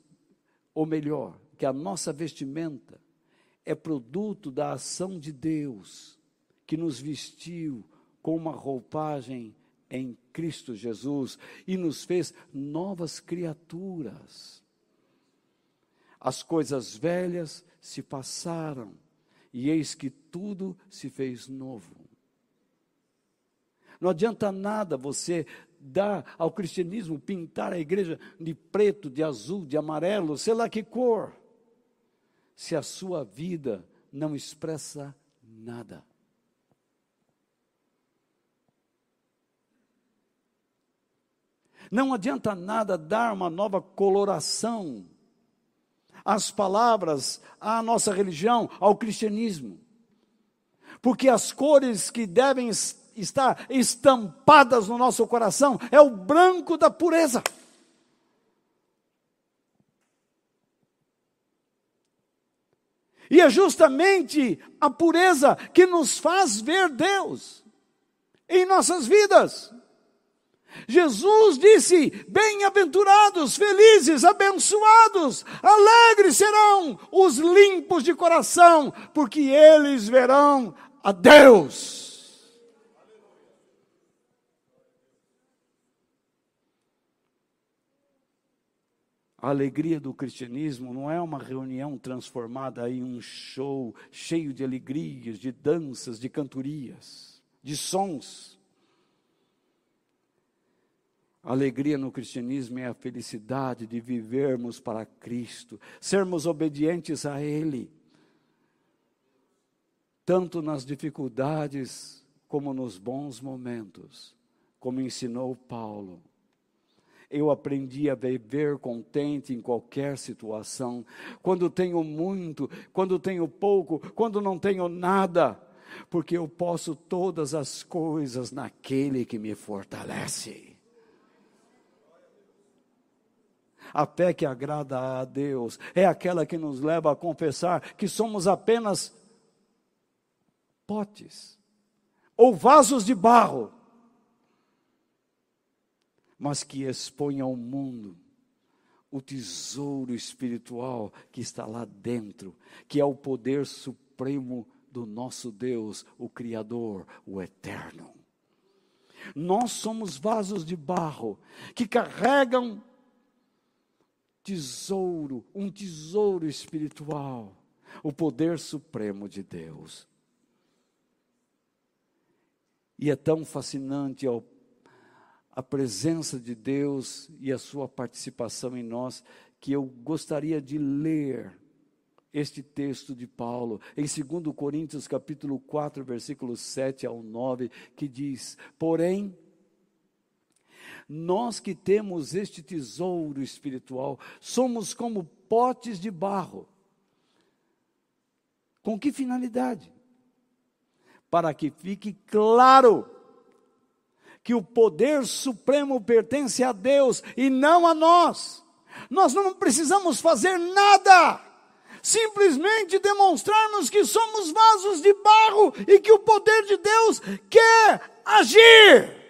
ou melhor, que a nossa vestimenta é produto da ação de Deus, que nos vestiu com uma roupagem em Cristo Jesus e nos fez novas criaturas. As coisas velhas se passaram e eis que tudo se fez novo. Não adianta nada você dar ao cristianismo, pintar a igreja de preto, de azul, de amarelo, sei lá que cor, se a sua vida não expressa nada. Não adianta nada dar uma nova coloração as palavras à nossa religião, ao cristianismo. Porque as cores que devem estar estampadas no nosso coração é o branco da pureza. E é justamente a pureza que nos faz ver Deus em nossas vidas. Jesus disse: Bem-aventurados, felizes, abençoados, alegres serão os limpos de coração, porque eles verão a Deus. A alegria do cristianismo não é uma reunião transformada em um show cheio de alegrias, de danças, de cantorias, de sons. Alegria no cristianismo é a felicidade de vivermos para Cristo, sermos obedientes a Ele, tanto nas dificuldades como nos bons momentos, como ensinou Paulo. Eu aprendi a viver contente em qualquer situação, quando tenho muito, quando tenho pouco, quando não tenho nada, porque eu posso todas as coisas naquele que me fortalece. A fé que agrada a Deus é aquela que nos leva a confessar que somos apenas potes ou vasos de barro mas que expõe ao mundo o tesouro espiritual que está lá dentro, que é o poder supremo do nosso Deus, o Criador, o Eterno. Nós somos vasos de barro que carregam tesouro, um tesouro espiritual, o poder supremo de Deus. E é tão fascinante ao a presença de Deus e a sua participação em nós, que eu gostaria de ler este texto de Paulo, em 2 Coríntios capítulo 4, versículos 7 ao 9, que diz: Porém, nós que temos este tesouro espiritual, somos como potes de barro. Com que finalidade? Para que fique claro que o poder supremo pertence a Deus e não a nós. Nós não precisamos fazer nada, simplesmente demonstrarmos que somos vasos de barro e que o poder de Deus quer agir.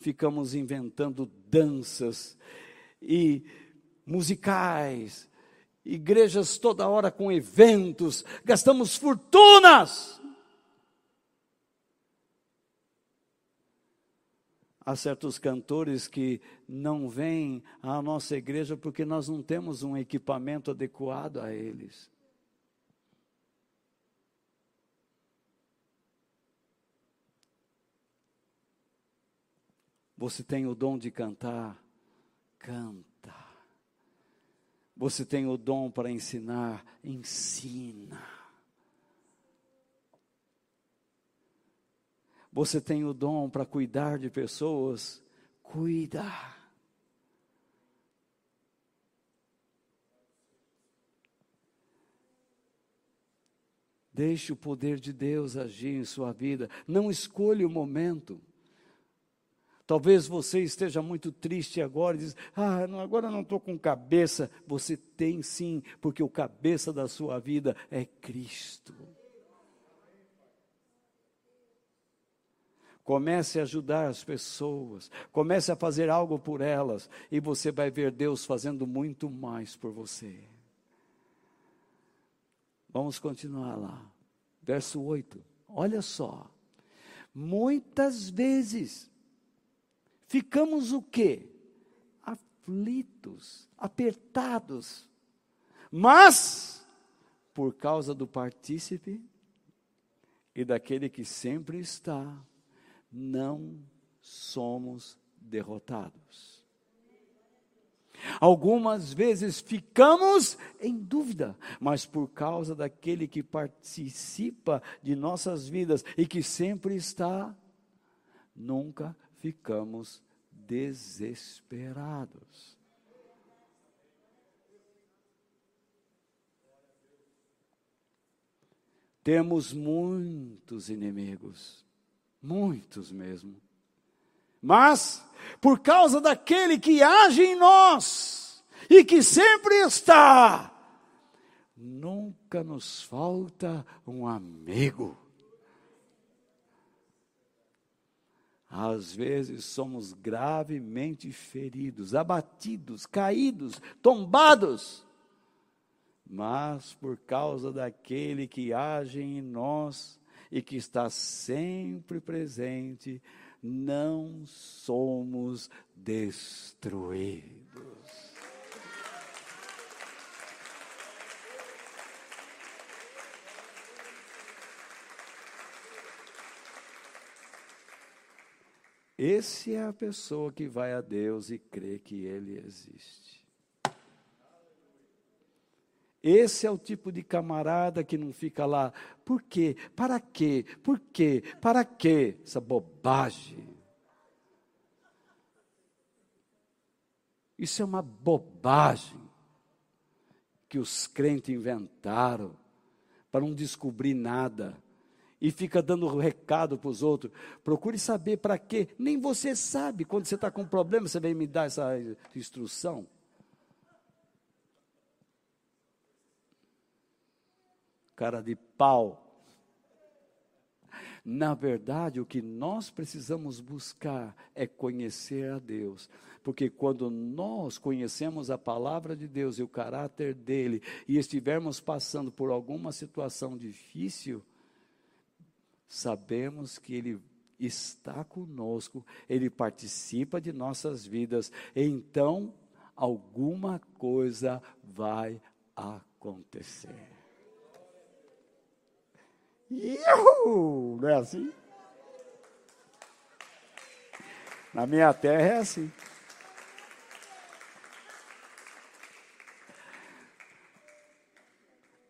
Ficamos inventando danças e musicais igrejas toda hora com eventos, gastamos fortunas. Há certos cantores que não vêm à nossa igreja porque nós não temos um equipamento adequado a eles. Você tem o dom de cantar, canta. Você tem o dom para ensinar, ensina. Você tem o dom para cuidar de pessoas, cuida. Deixe o poder de Deus agir em sua vida. Não escolha o momento. Talvez você esteja muito triste agora e diz: Ah, não, agora não estou com cabeça. Você tem sim, porque o cabeça da sua vida é Cristo. Comece a ajudar as pessoas, comece a fazer algo por elas, e você vai ver Deus fazendo muito mais por você. Vamos continuar lá. Verso 8. Olha só. Muitas vezes ficamos o quê? Aflitos, apertados. Mas, por causa do partícipe e daquele que sempre está, não somos derrotados. Algumas vezes ficamos em dúvida, mas por causa daquele que participa de nossas vidas e que sempre está, nunca ficamos desesperados. Temos muitos inimigos, muitos mesmo. Mas, por causa daquele que age em nós e que sempre está, nunca nos falta um amigo. Às vezes somos gravemente feridos, abatidos, caídos, tombados, mas por causa daquele que age em nós e que está sempre presente, não somos destruídos. Esse é a pessoa que vai a Deus e crê que Ele existe. Esse é o tipo de camarada que não fica lá, por quê? Para quê? Por quê? Para quê? Essa bobagem. Isso é uma bobagem que os crentes inventaram para não descobrir nada e fica dando recado para os outros. Procure saber para quê. Nem você sabe. Quando você está com um problema, você vem me dar essa instrução. Cara de pau. Na verdade, o que nós precisamos buscar é conhecer a Deus. Porque quando nós conhecemos a palavra de Deus e o caráter dele, e estivermos passando por alguma situação difícil, sabemos que Ele está conosco, Ele participa de nossas vidas, então alguma coisa vai acontecer. Iuhu! Não é assim? Na minha terra é assim.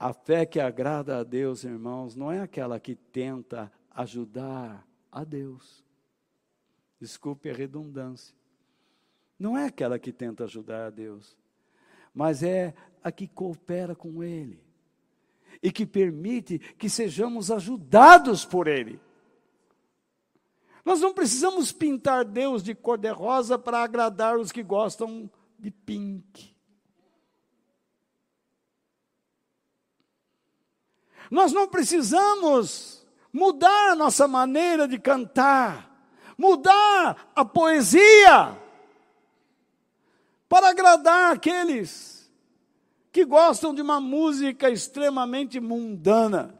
A fé que agrada a Deus, irmãos, não é aquela que tenta ajudar a Deus. Desculpe a redundância. Não é aquela que tenta ajudar a Deus, mas é a que coopera com Ele e que permite que sejamos ajudados por Ele. Nós não precisamos pintar Deus de cor-de-rosa para agradar os que gostam de pink. Nós não precisamos mudar a nossa maneira de cantar, mudar a poesia, para agradar aqueles que gostam de uma música extremamente mundana.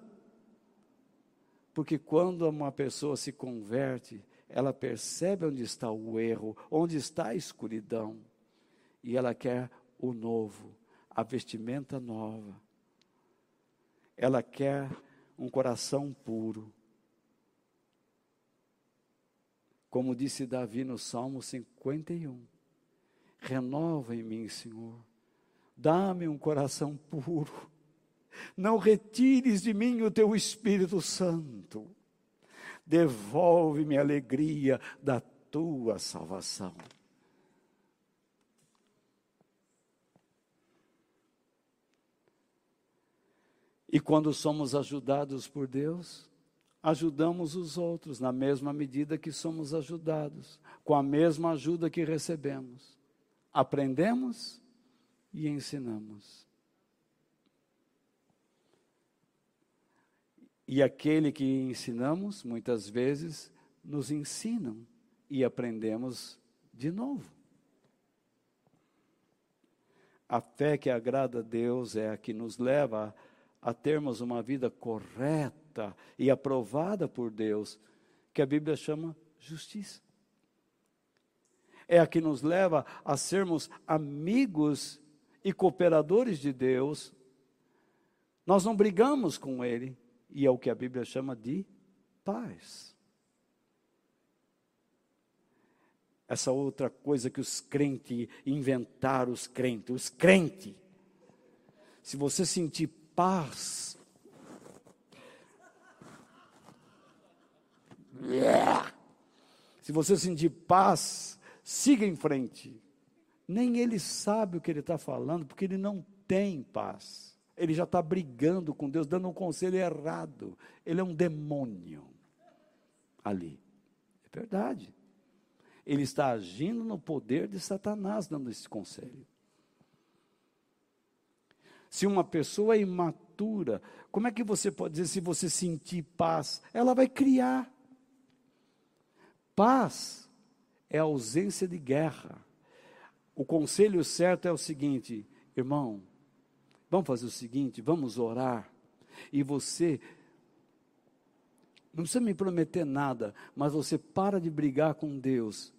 Porque quando uma pessoa se converte, ela percebe onde está o erro, onde está a escuridão, e ela quer o novo, a vestimenta nova ela quer um coração puro. Como disse Davi no Salmo 51, renova em mim, Senhor, dá-me um coração puro, não retires de mim o teu Espírito Santo, devolve-me a alegria da tua salvação. E quando somos ajudados por Deus, ajudamos os outros na mesma medida que somos ajudados, com a mesma ajuda que recebemos. Aprendemos e ensinamos. E aquele que ensinamos, muitas vezes, nos ensinam e aprendemos de novo. A fé que agrada a Deus é a que nos leva a a termos uma vida correta e aprovada por Deus, que a Bíblia chama justiça. É a que nos leva a sermos amigos e cooperadores de Deus. Nós não brigamos com Ele, e é o que a Bíblia chama de paz. Essa outra coisa que os crentes inventaram, os crentes, os crentes. Se você sentir paz. Se você sentir paz, siga em frente. Nem ele sabe o que ele está falando, porque ele não tem paz. ele já está brigando com Deus, dando um conselho errado. Ele é um demônio ali. É verdade. Ele está agindo no poder de Satanás, dando esse conselho. Se uma pessoa é imatura, como é que você pode dizer se você sentir paz? Ela vai criar. Paz é ausência de guerra. O conselho certo é o seguinte, irmão, vamos fazer o seguinte, vamos orar. E você não precisa me prometer nada, mas você para de brigar com Deus.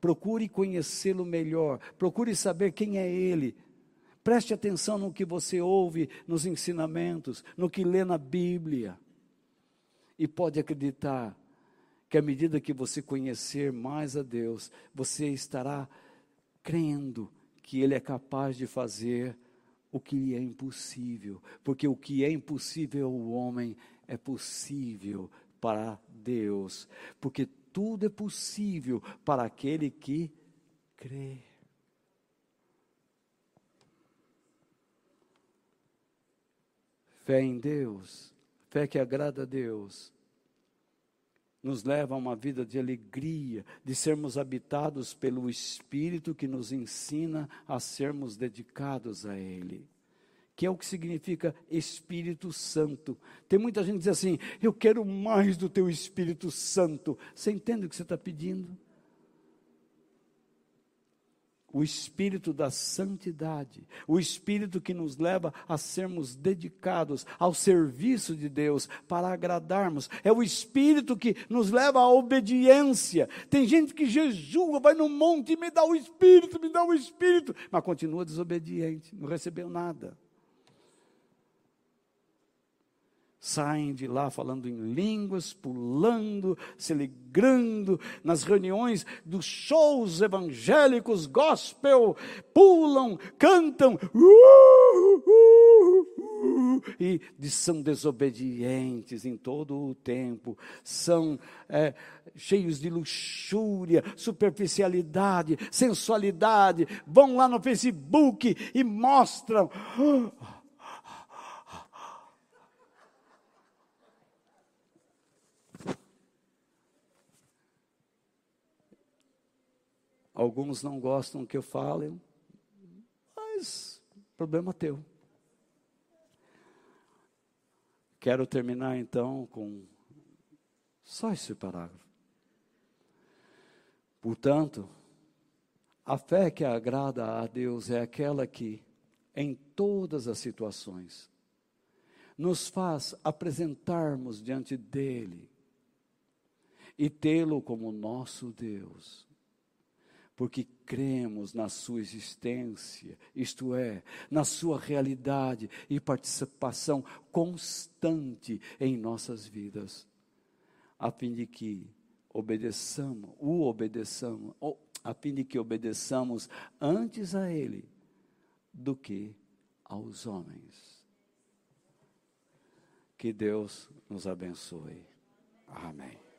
Procure conhecê-lo melhor, procure saber quem é Ele. Preste atenção no que você ouve nos ensinamentos, no que lê na Bíblia. E pode acreditar que à medida que você conhecer mais a Deus, você estará crendo que Ele é capaz de fazer o que é impossível, porque o que é impossível ao homem é possível para Deus, porque tudo é possível para aquele que crê. Fé em Deus, fé que agrada a Deus, nos leva a uma vida de alegria, de sermos habitados pelo Espírito que nos ensina a sermos dedicados a Ele que é o que significa Espírito Santo. Tem muita gente que diz assim: Eu quero mais do teu Espírito Santo. Você entende o que você está pedindo? O Espírito da santidade, o Espírito que nos leva a sermos dedicados ao serviço de Deus, para agradarmos, é o Espírito que nos leva à obediência. Tem gente que jejua, vai no monte e me dá o Espírito, me dá o Espírito, mas continua desobediente, não recebeu nada saem de lá falando em línguas, pulando, se alegrando, nas reuniões dos shows evangélicos, gospel, pulam, cantam, uh, uh, uh, e são desobedientes em todo o tempo, são é, cheios de luxúria, superficialidade, sensualidade, vão lá no Facebook e mostram. Alguns não gostam que eu fale, mas problema teu. Quero terminar então com só esse parágrafo. Portanto, a fé que agrada a Deus é aquela que, em todas as situações, nos faz apresentarmos diante dEle e tê-lo como nosso Deus porque cremos na sua existência, isto é, na sua realidade e participação constante em nossas vidas, a fim de que obedeçamos, o obedeçamos, a fim de que obedeçamos antes a Ele do que aos homens. Que Deus nos abençoe. Amém.